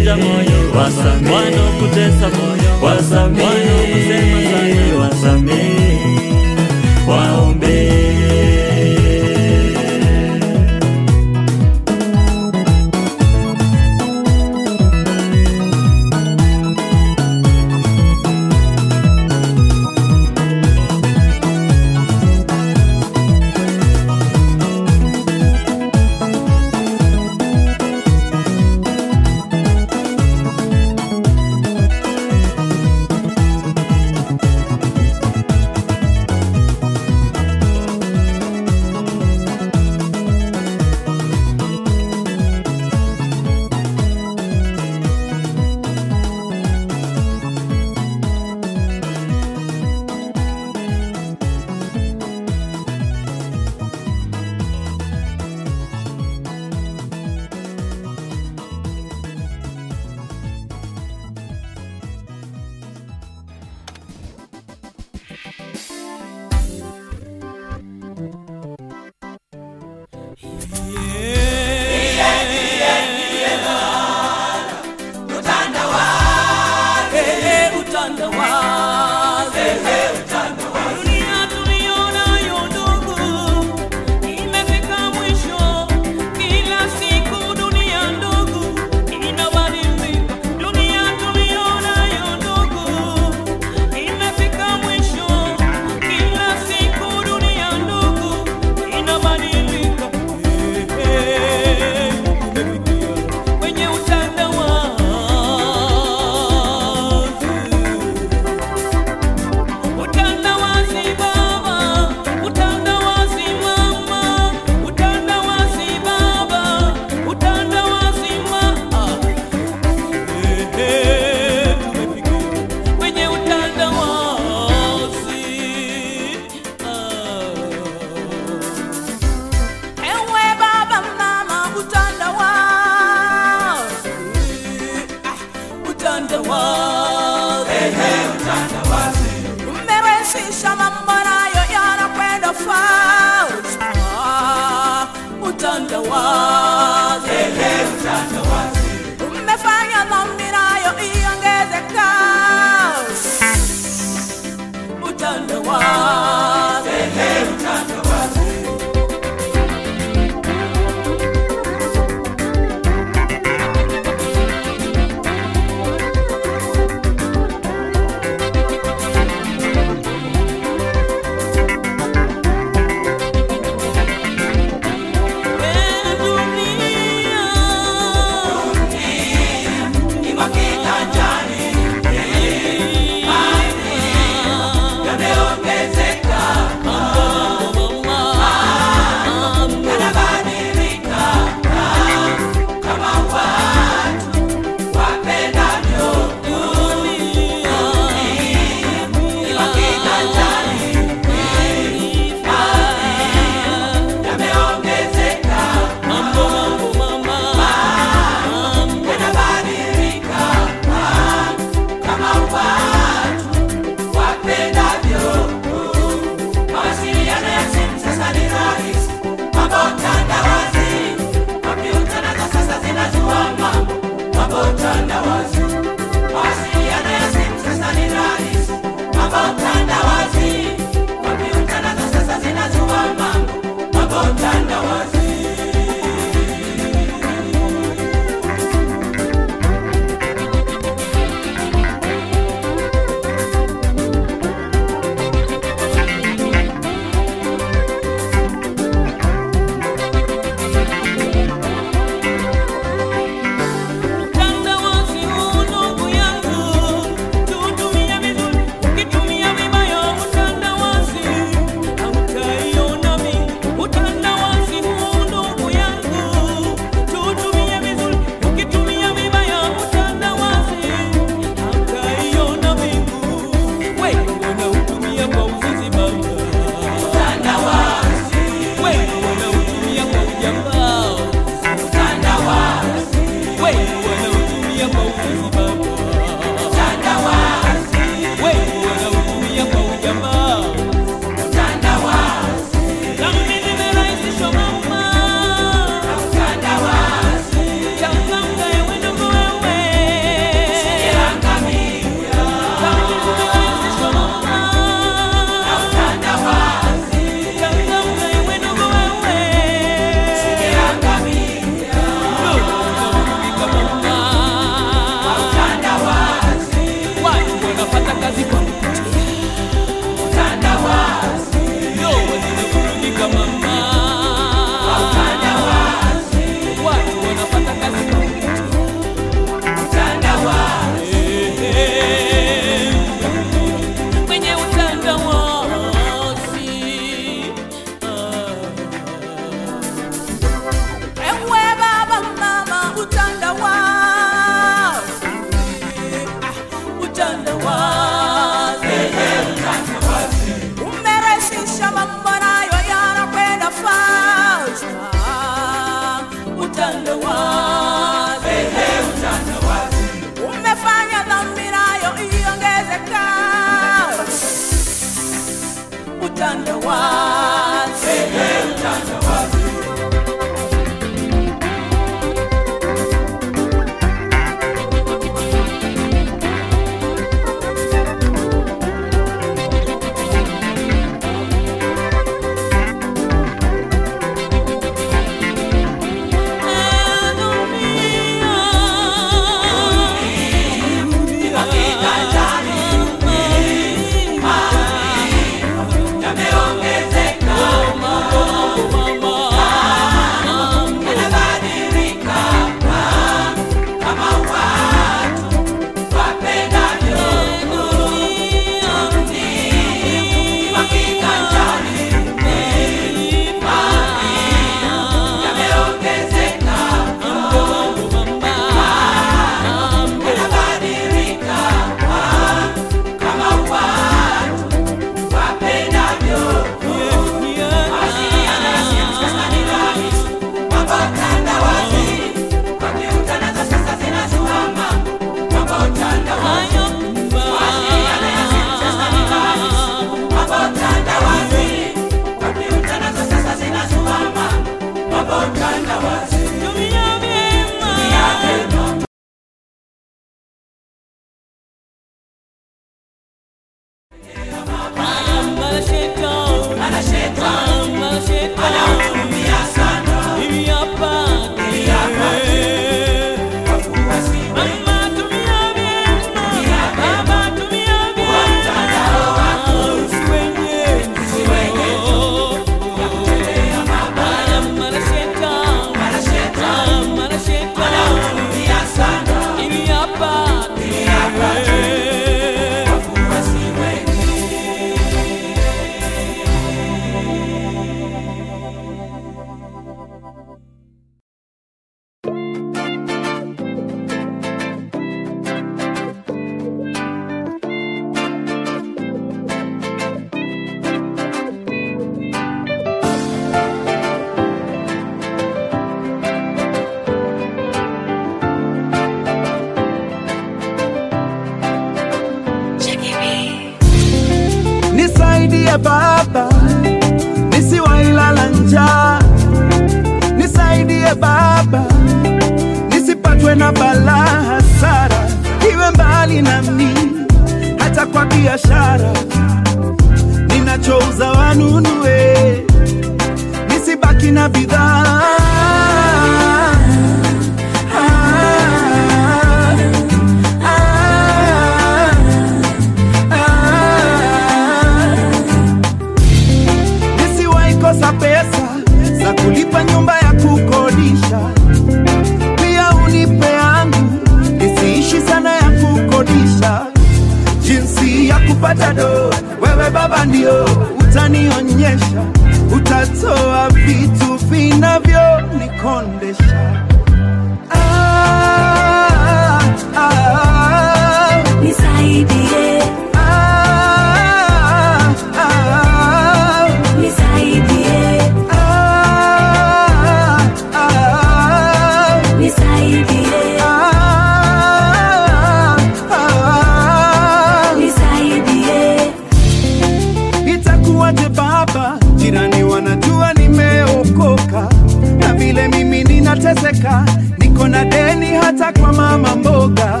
hata kwa mama mboga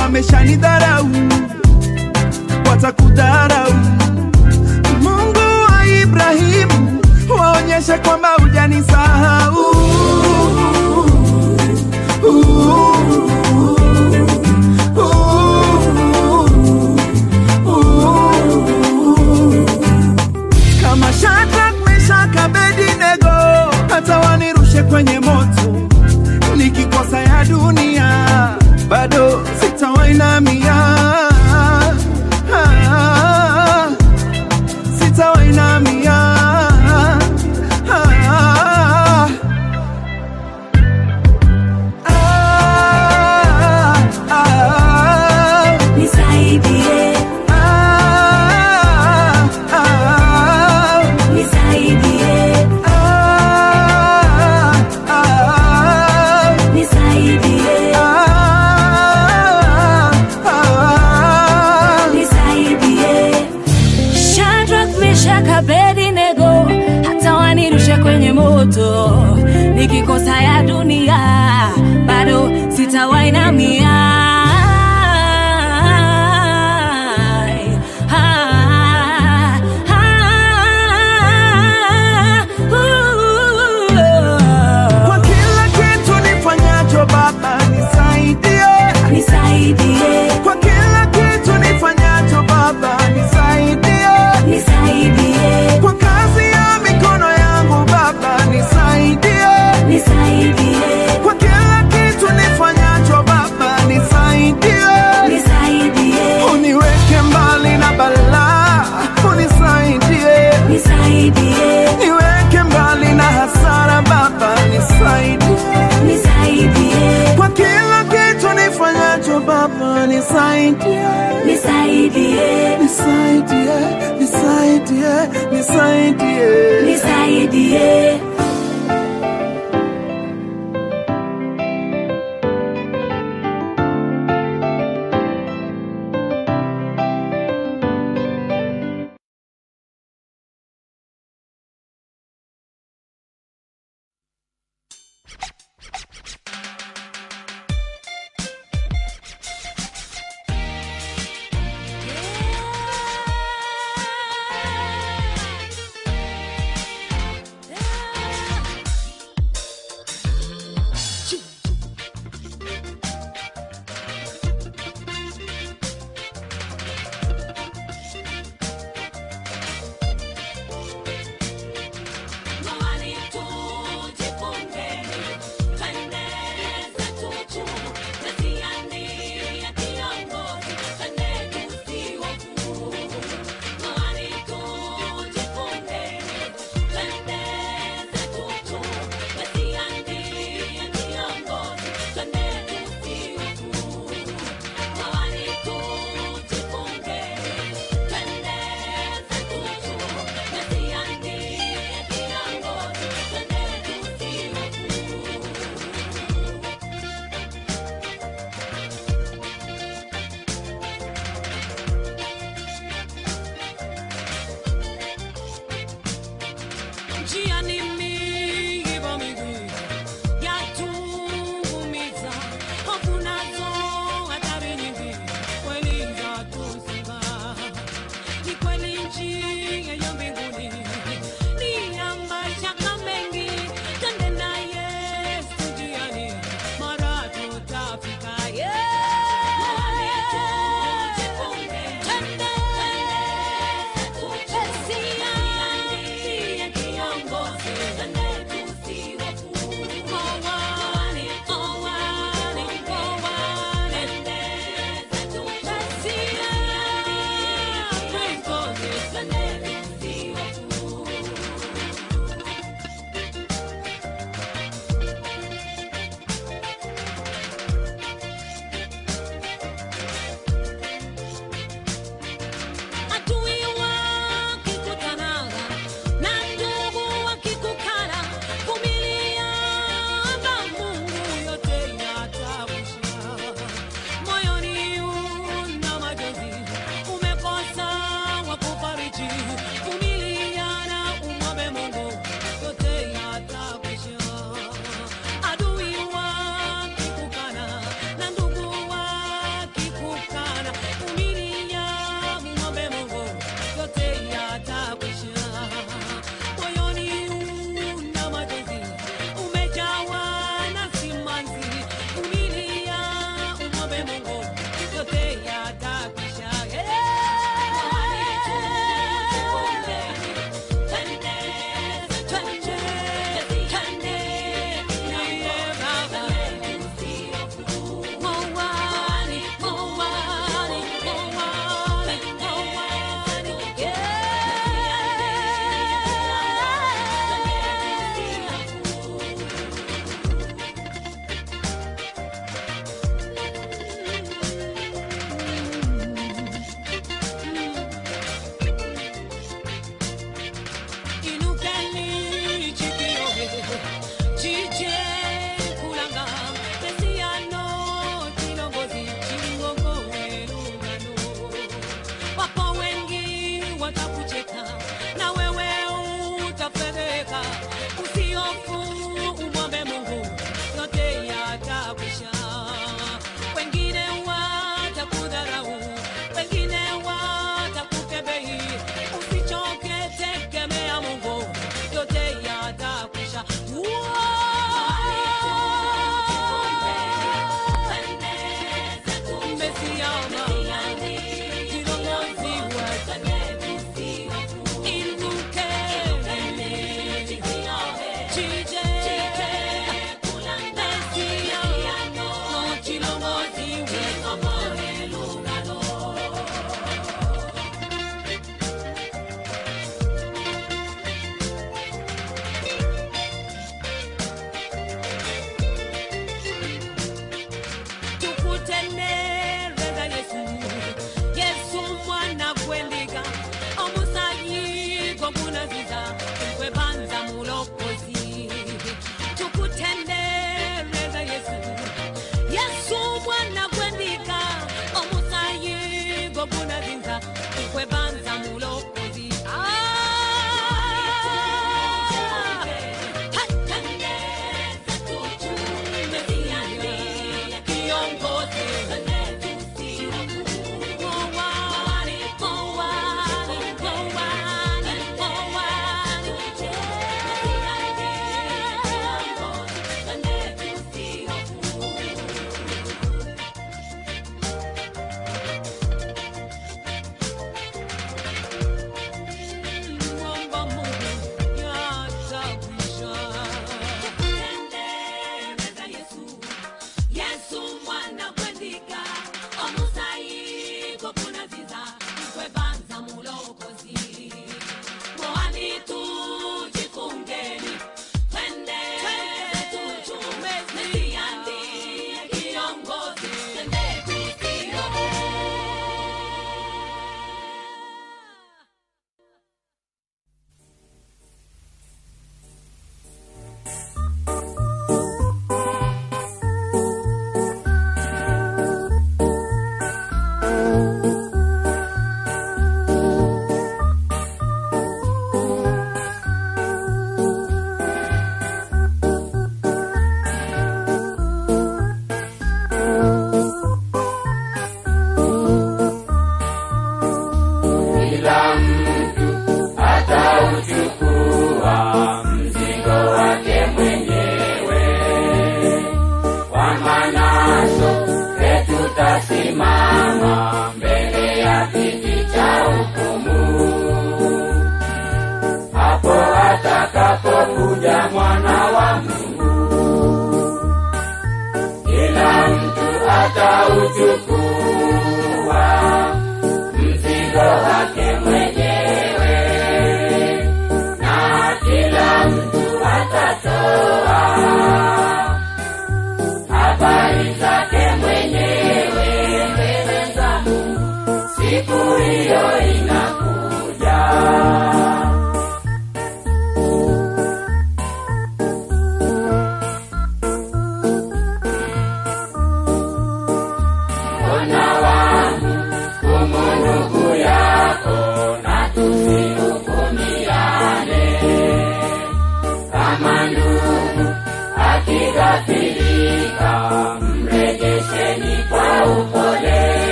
wameshanidharau, watakudharau. Mungu wa Ibrahimu, waonyeshe kwamba hujanisahau.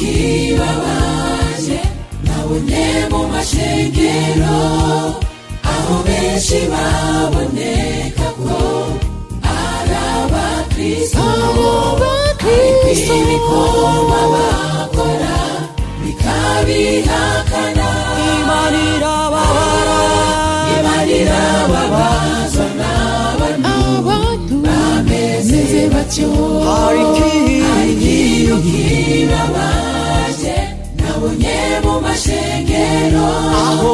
Kibabaje nabonye mu mashengero aho benshi baboneka ko ari abakristo. Ariko ibikorwa bakora bikabihakana imana bameze batyo hari ikintu kibabaje nabonye mu mashengero aho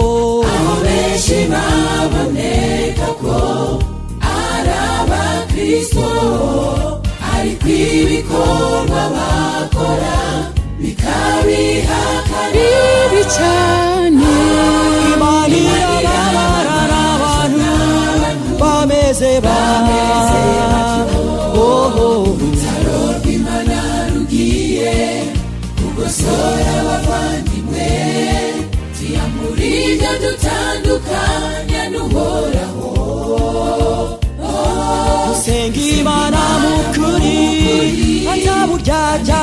benshi baboneka ko ari abakristo ariko ibikorwa bakora bikabihakana bibi cyane imana irababara n'abantu bameze bameze batyo urutaro rw'imana rugiye kugosora abavandimwe tuyamura ibyo dutandukanya n'uhoraho. Gusenga imana mu kuri ataburyarya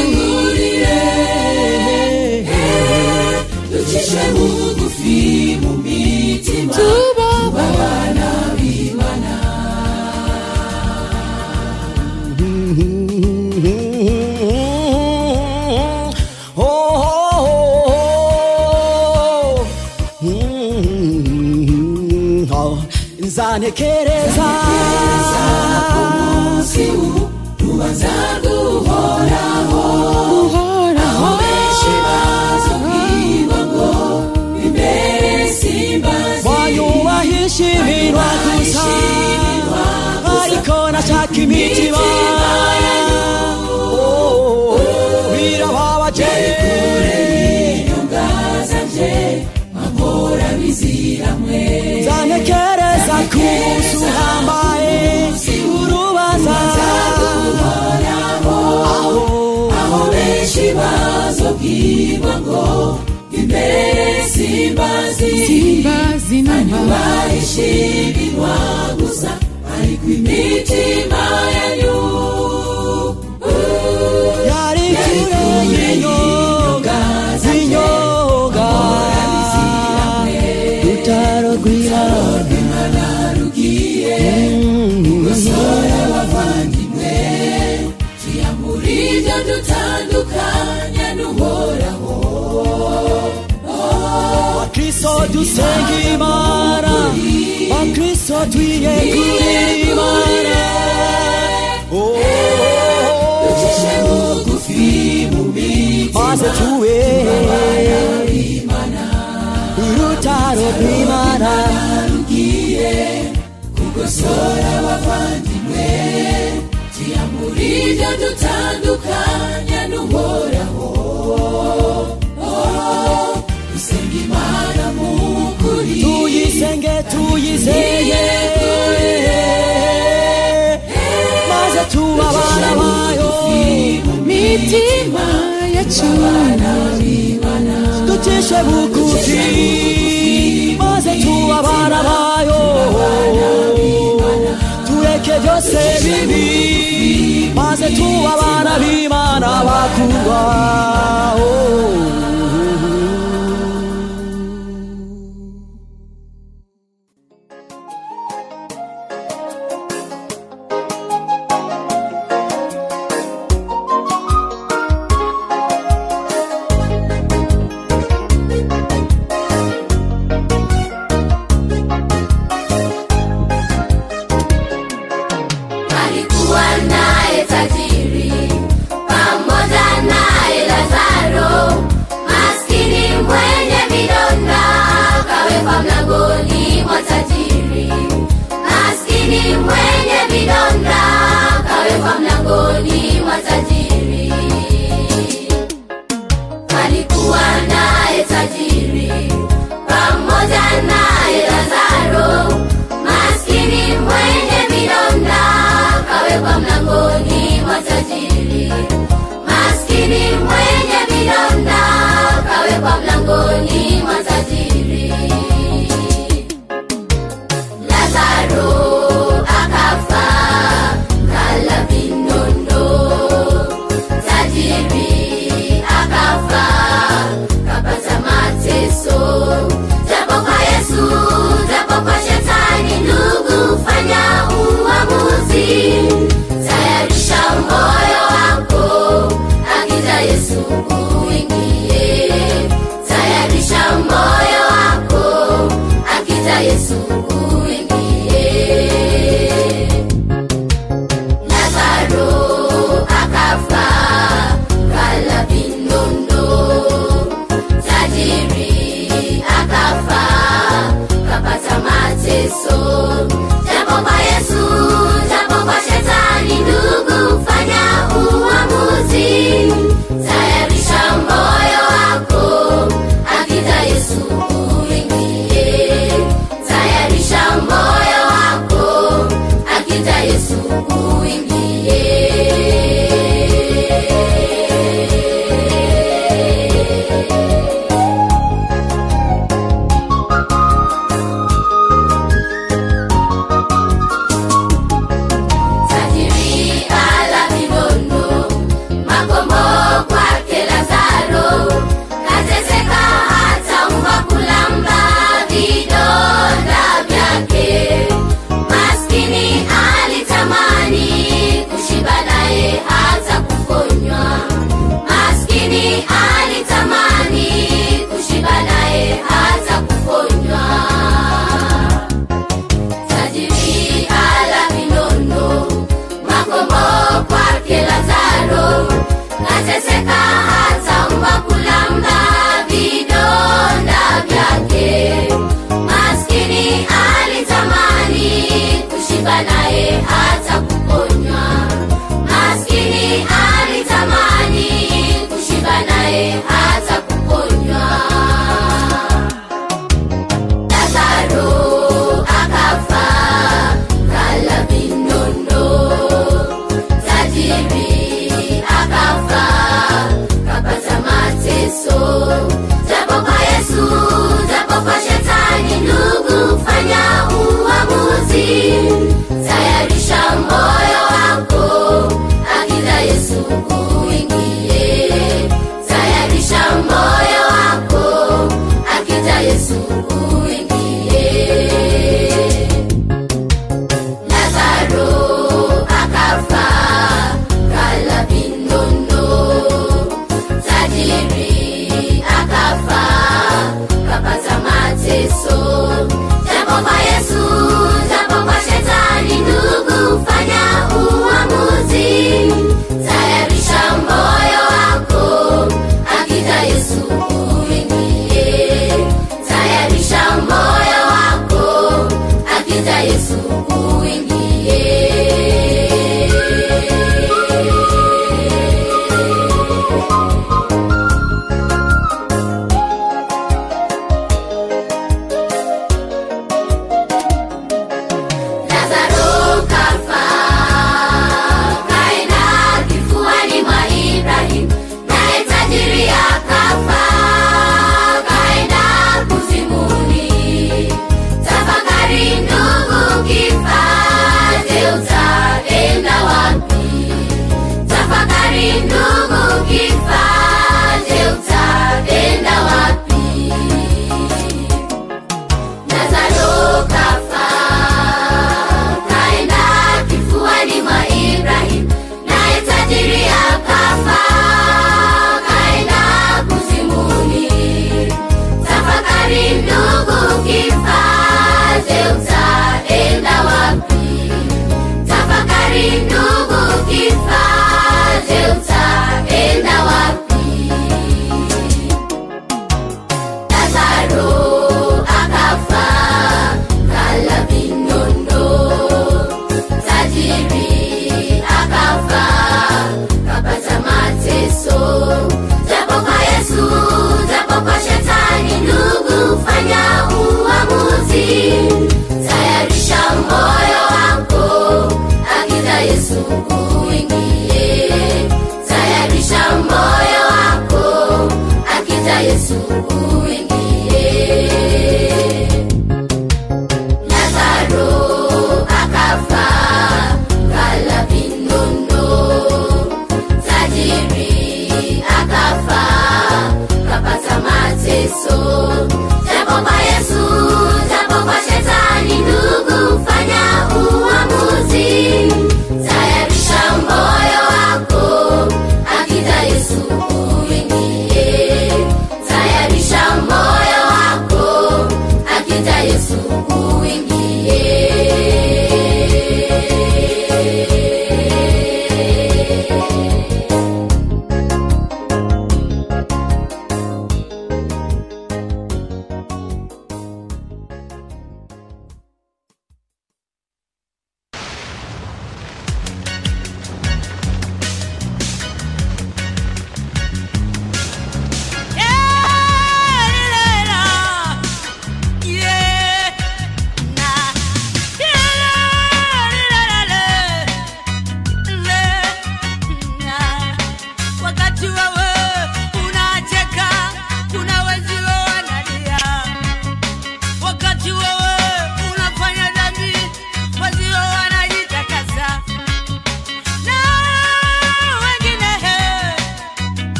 Ane kereza. Imbere simbazi simbazi gusa Cristo tu sangue mana O Cristo tu e Oh me Kukosora wavandimwe Tiamurija tutandukana tuyisenge tuyizeye maze tuba abana bayo. Mitima yacu ducishe bugufi maze tuba abana bayo. Tureke byose bibi maze tuba abana b'imana bakundwa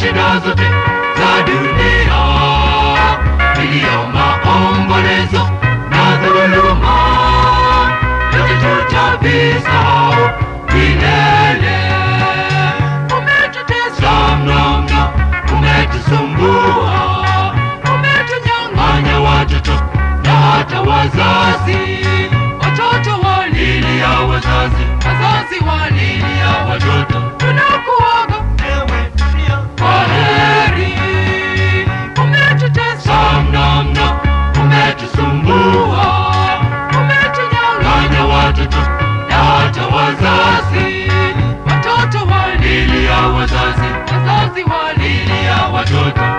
shida zote za dunia, milio, maombolezo na dhuluma, yote tutavisahau milele. Umetutesa mno, umetusumbua, umetunyang'anya watoto na hata wazazi, watoto walilia wazazi, wazazi walilia watoto umechanganya watoto na hata wazazi. Watoto walilia wazazi, wazazi. Walilia watoto.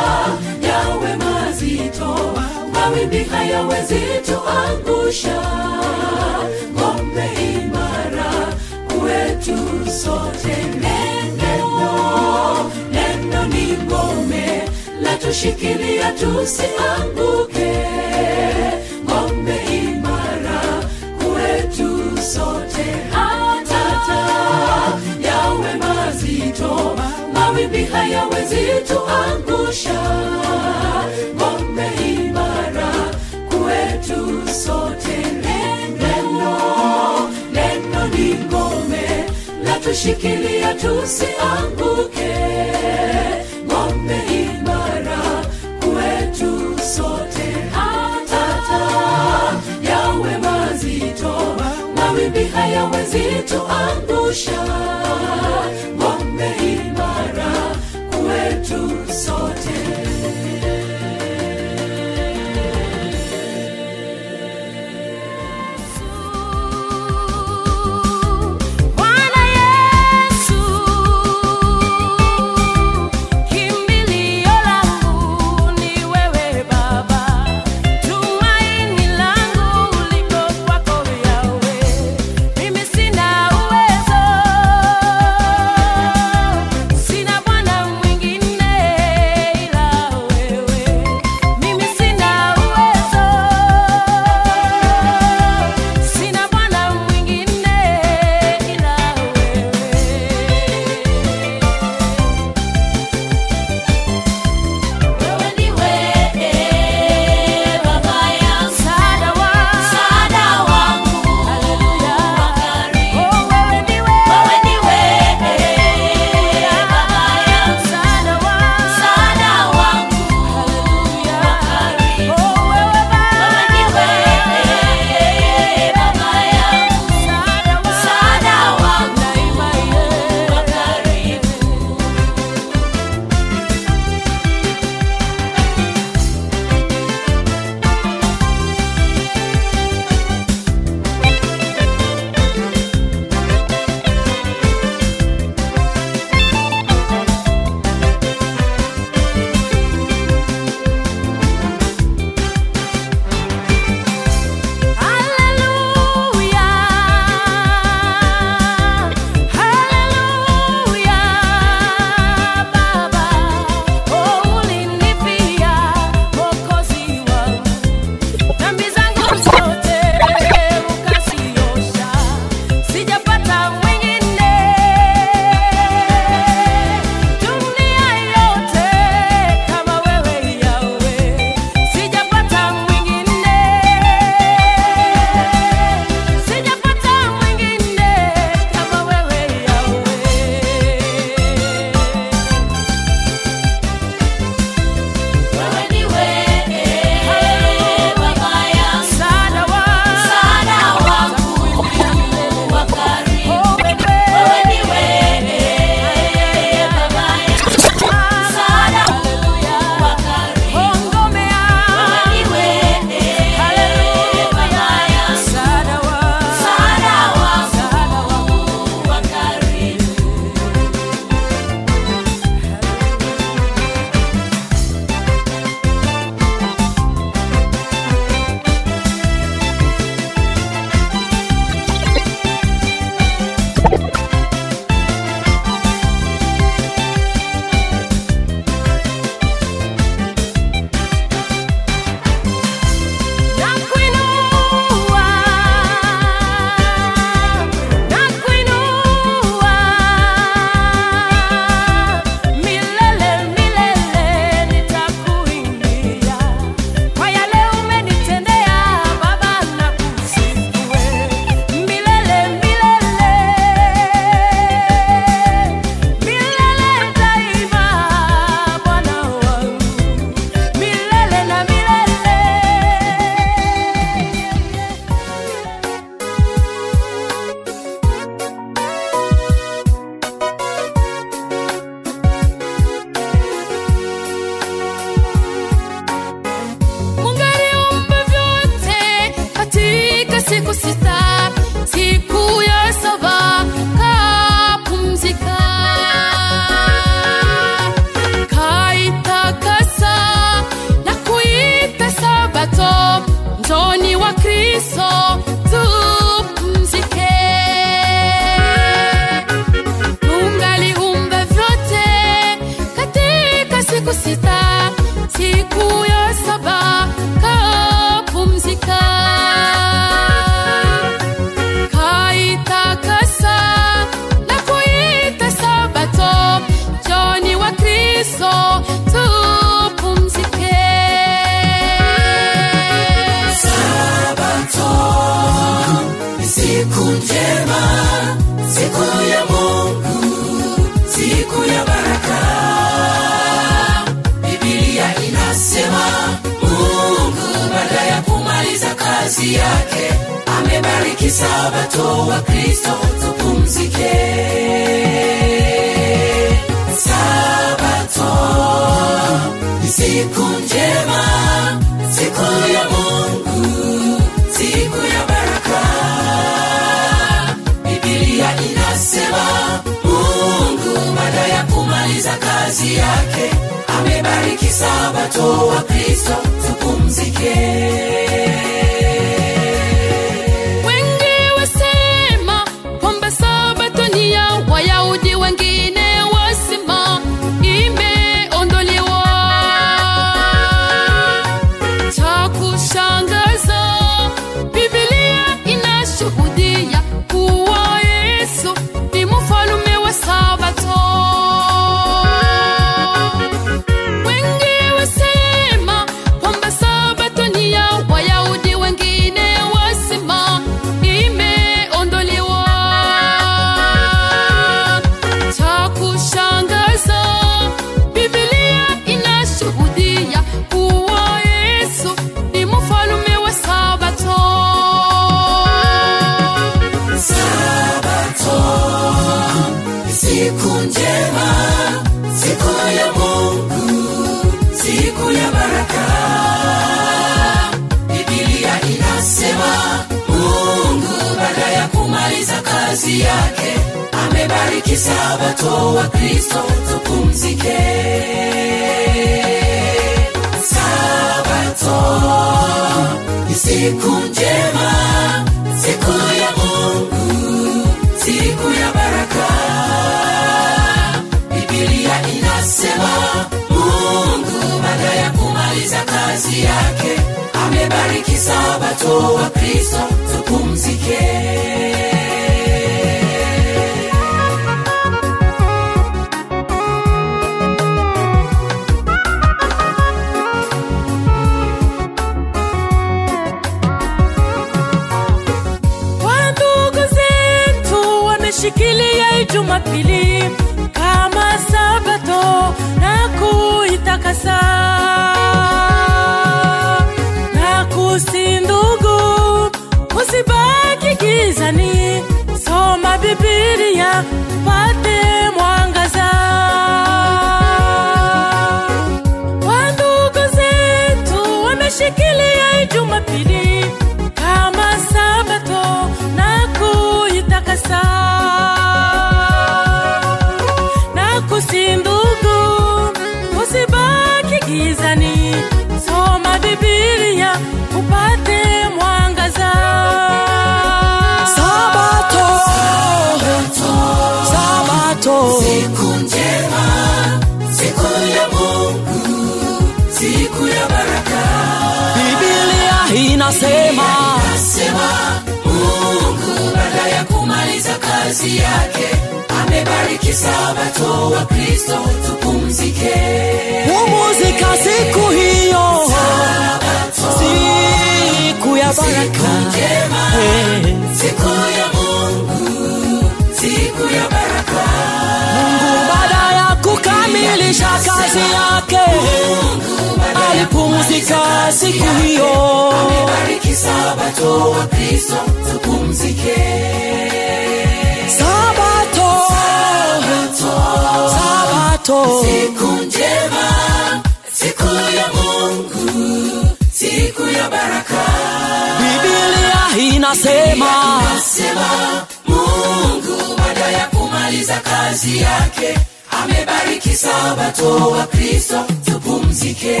anasema anasema mungu baada ya kumaliza kazi yake amebariki sabato wa kristo. Tupumzike.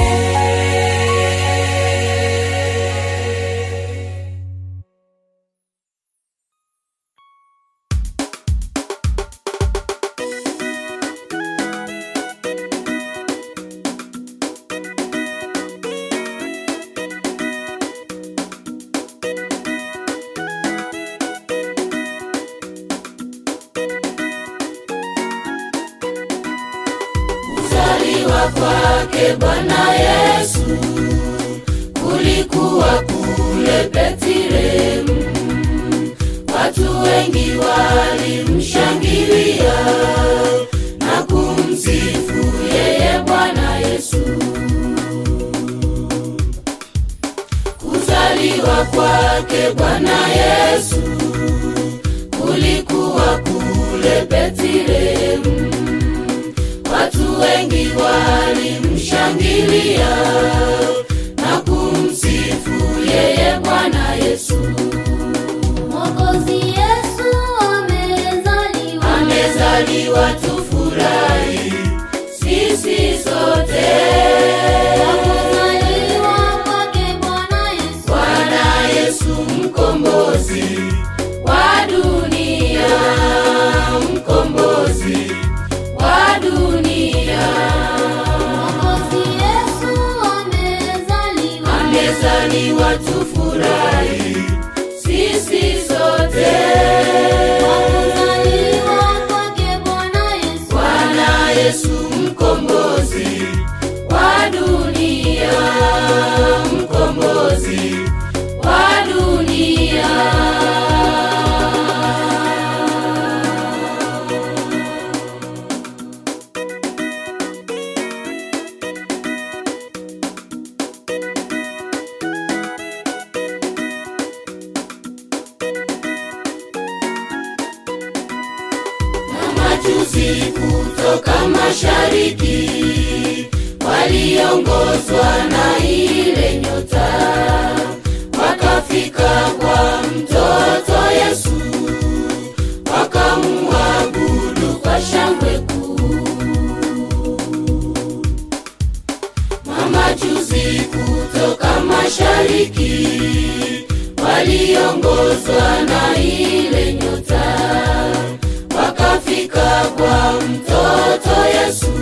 Kwake bwana yesu. Kulikuwa kule betlehemu watu wengi walimshangilia na kumsifu yeye bwana yesu. Mwokozi Yesu amezaliwa. amezaliwa tufurahi sisi sote mkombozi wa dunia mkombozi wa dunia Mkombozi Yesu amezaliwa. amezaliwa tufurahi sisi sote Kuzaliwa kwake Bwana Yesu. bwana yesu mkombozi wa dunia mkombozi wa dunia na majuzi kutoka mashariki waliongozwa na ile nyota wakafika mashariki waliongozwa na ile nyota wakafika kwa mtoto yesu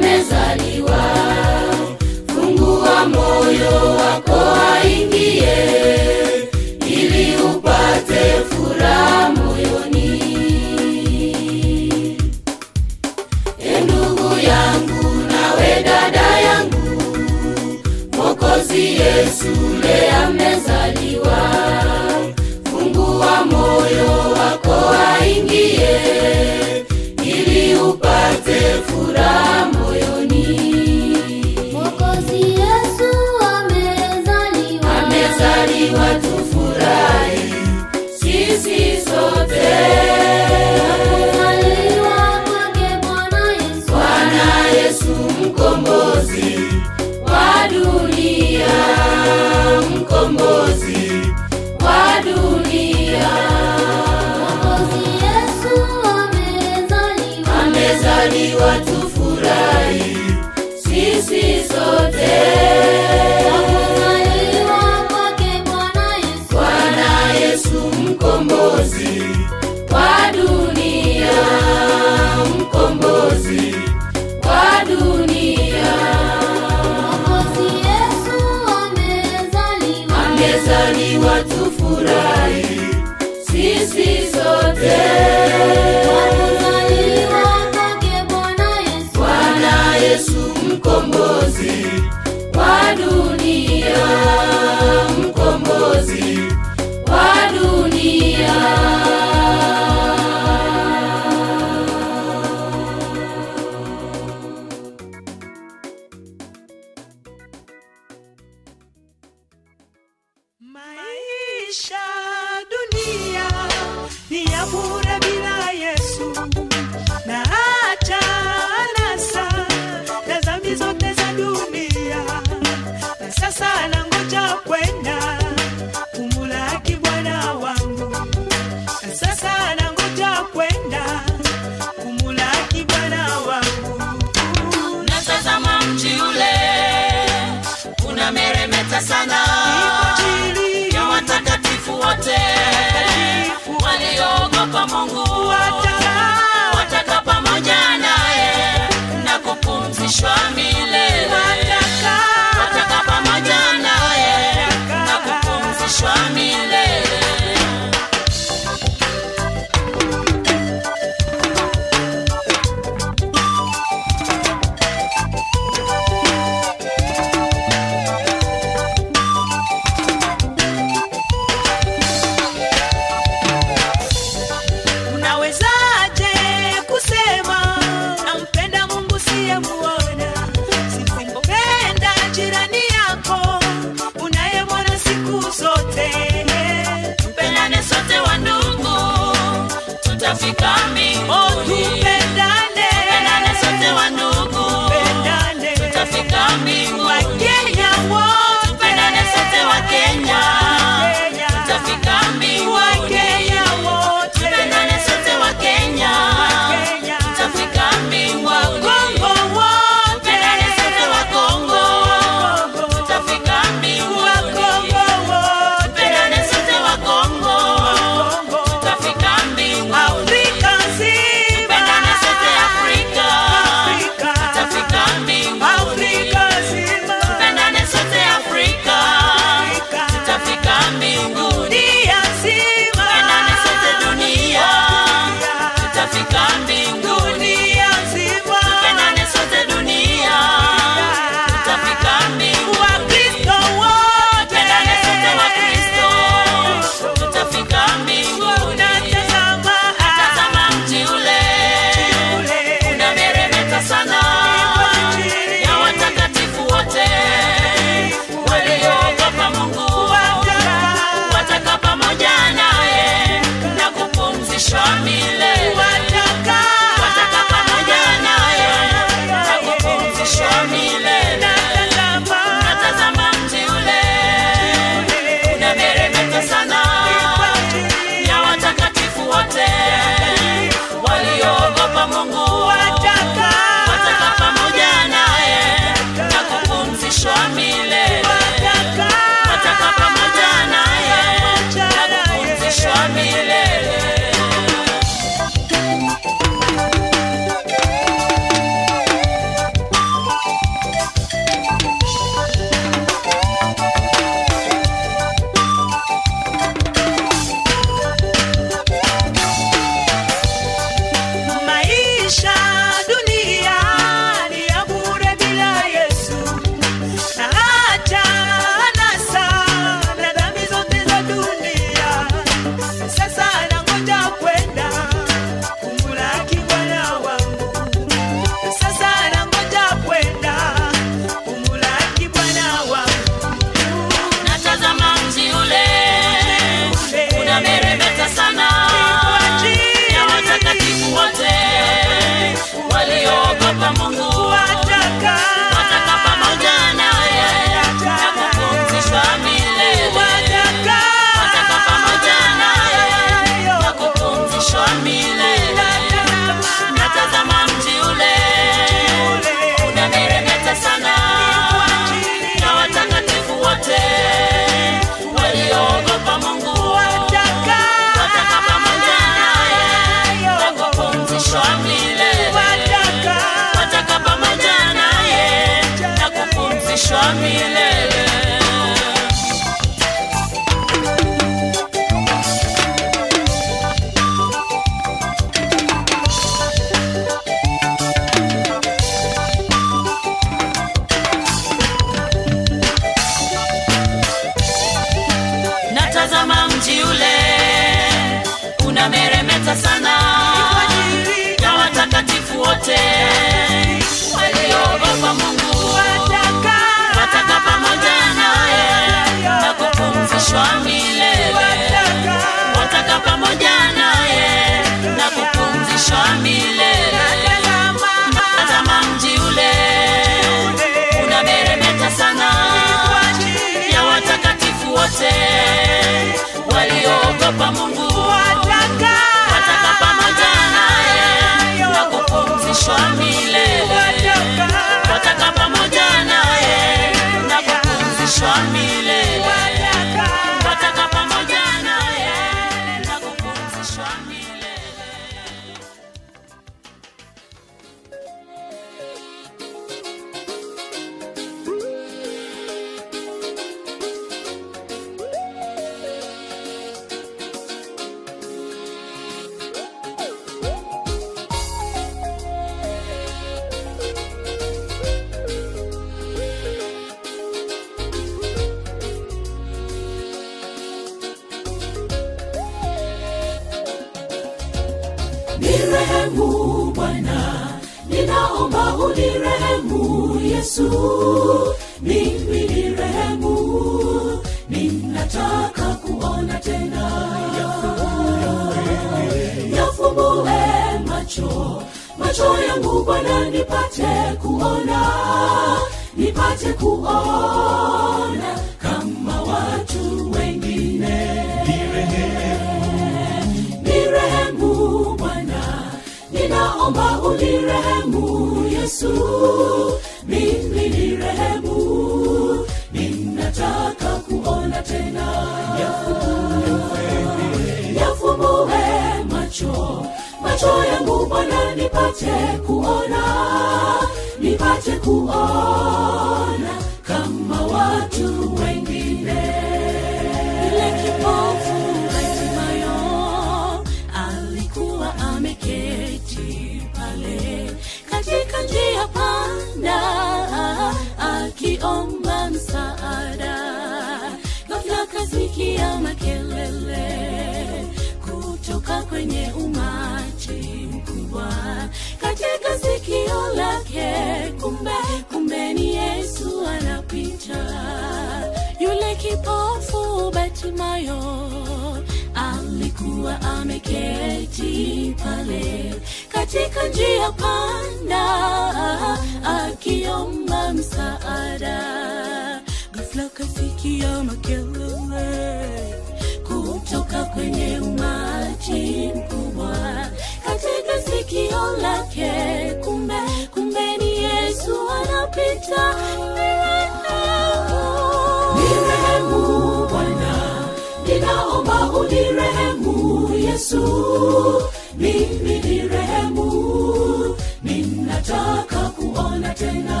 yesu mimi ni rehemu ninataka kuona tena.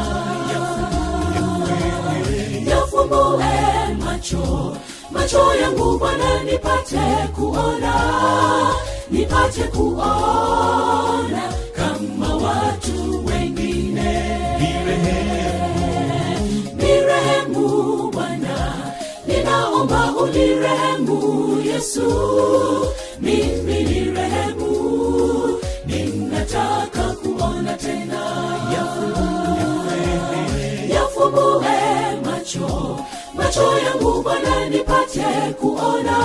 Yafumbue macho macho yangu bwana nipate kuona nipate kuona kama watu wengine. Nirehemu bwana ninaomba unirehemu yesu mimi ni rehemu ninataka kuona tena. Yafumbue macho macho yangu bwana nipate kuona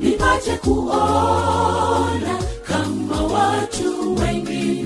nipate kuona kama watu wengine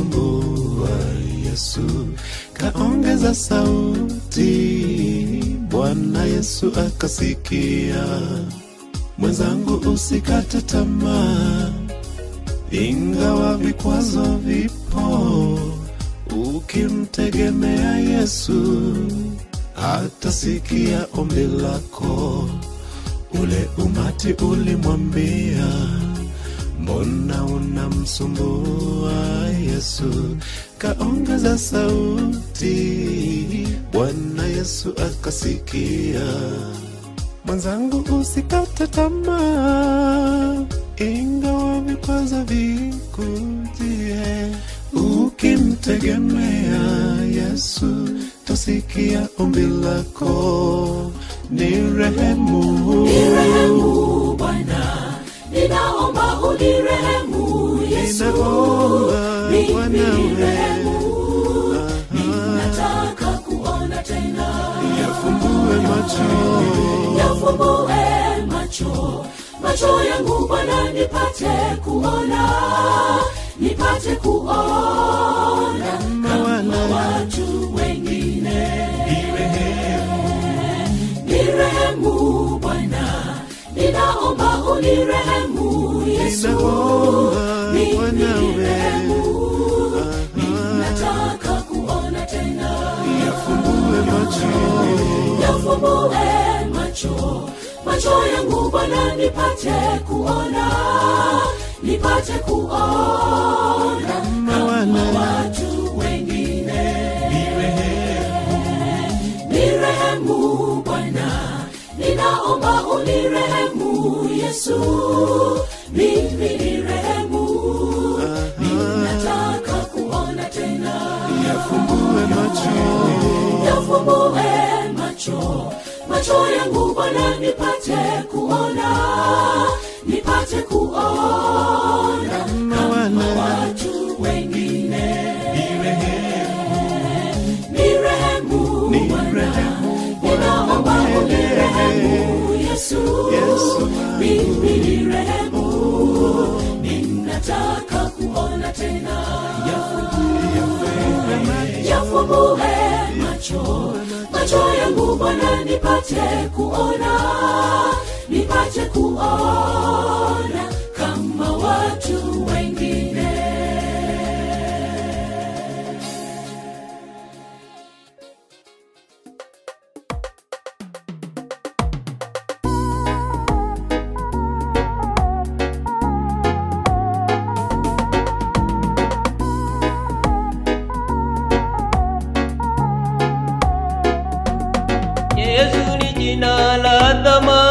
unamsumbua Yesu? Kaongeza sauti, Bwana Yesu akasikia, mwenzangu, usikate tamaa, ingawa vikwazo vipo, ukimtegemea Yesu atasikia ombi lako. Ule umati ulimwambia, mbona unamsumbua Yesu? Kaongeza sauti, Bwana Yesu akasikia, mwenzangu, usikate tamaa, ingawa vikwazo vikujie, ukimtegemea Yesu tasikia ombi lako, ni rehemu, Ni rehemu Bwana, ninaomba unirehemu Yesu. Ninaomba Mimi Bwana ni we. rehemu, ninataka kuona tena. yafumbue macho, Yafumbue macho, macho yangu Bwana, nipate kuona, nipate kuona kama watu wengine. Nirehemu Bwana, ninaomba unirehemu Yesu. Nirehemu, ninataka kuona tena. yafumbue macho, Yafumbue macho, macho yangu Bwana, nipate kuona, nipate kuona. Kama watu unirehemu Yesu. Mimi ni rehemu, ninataka kuona tena. yafumbue macho, Yafumbue macho, macho yangu Bwana, nipate kuona, nipate kuona kama watu wengine. Nirehemu ni ninaomba unirehemu Yesu. Mimi ni rehemu, ninataka nipate kuona, nipate kuona kama watu wengine. Yesu ni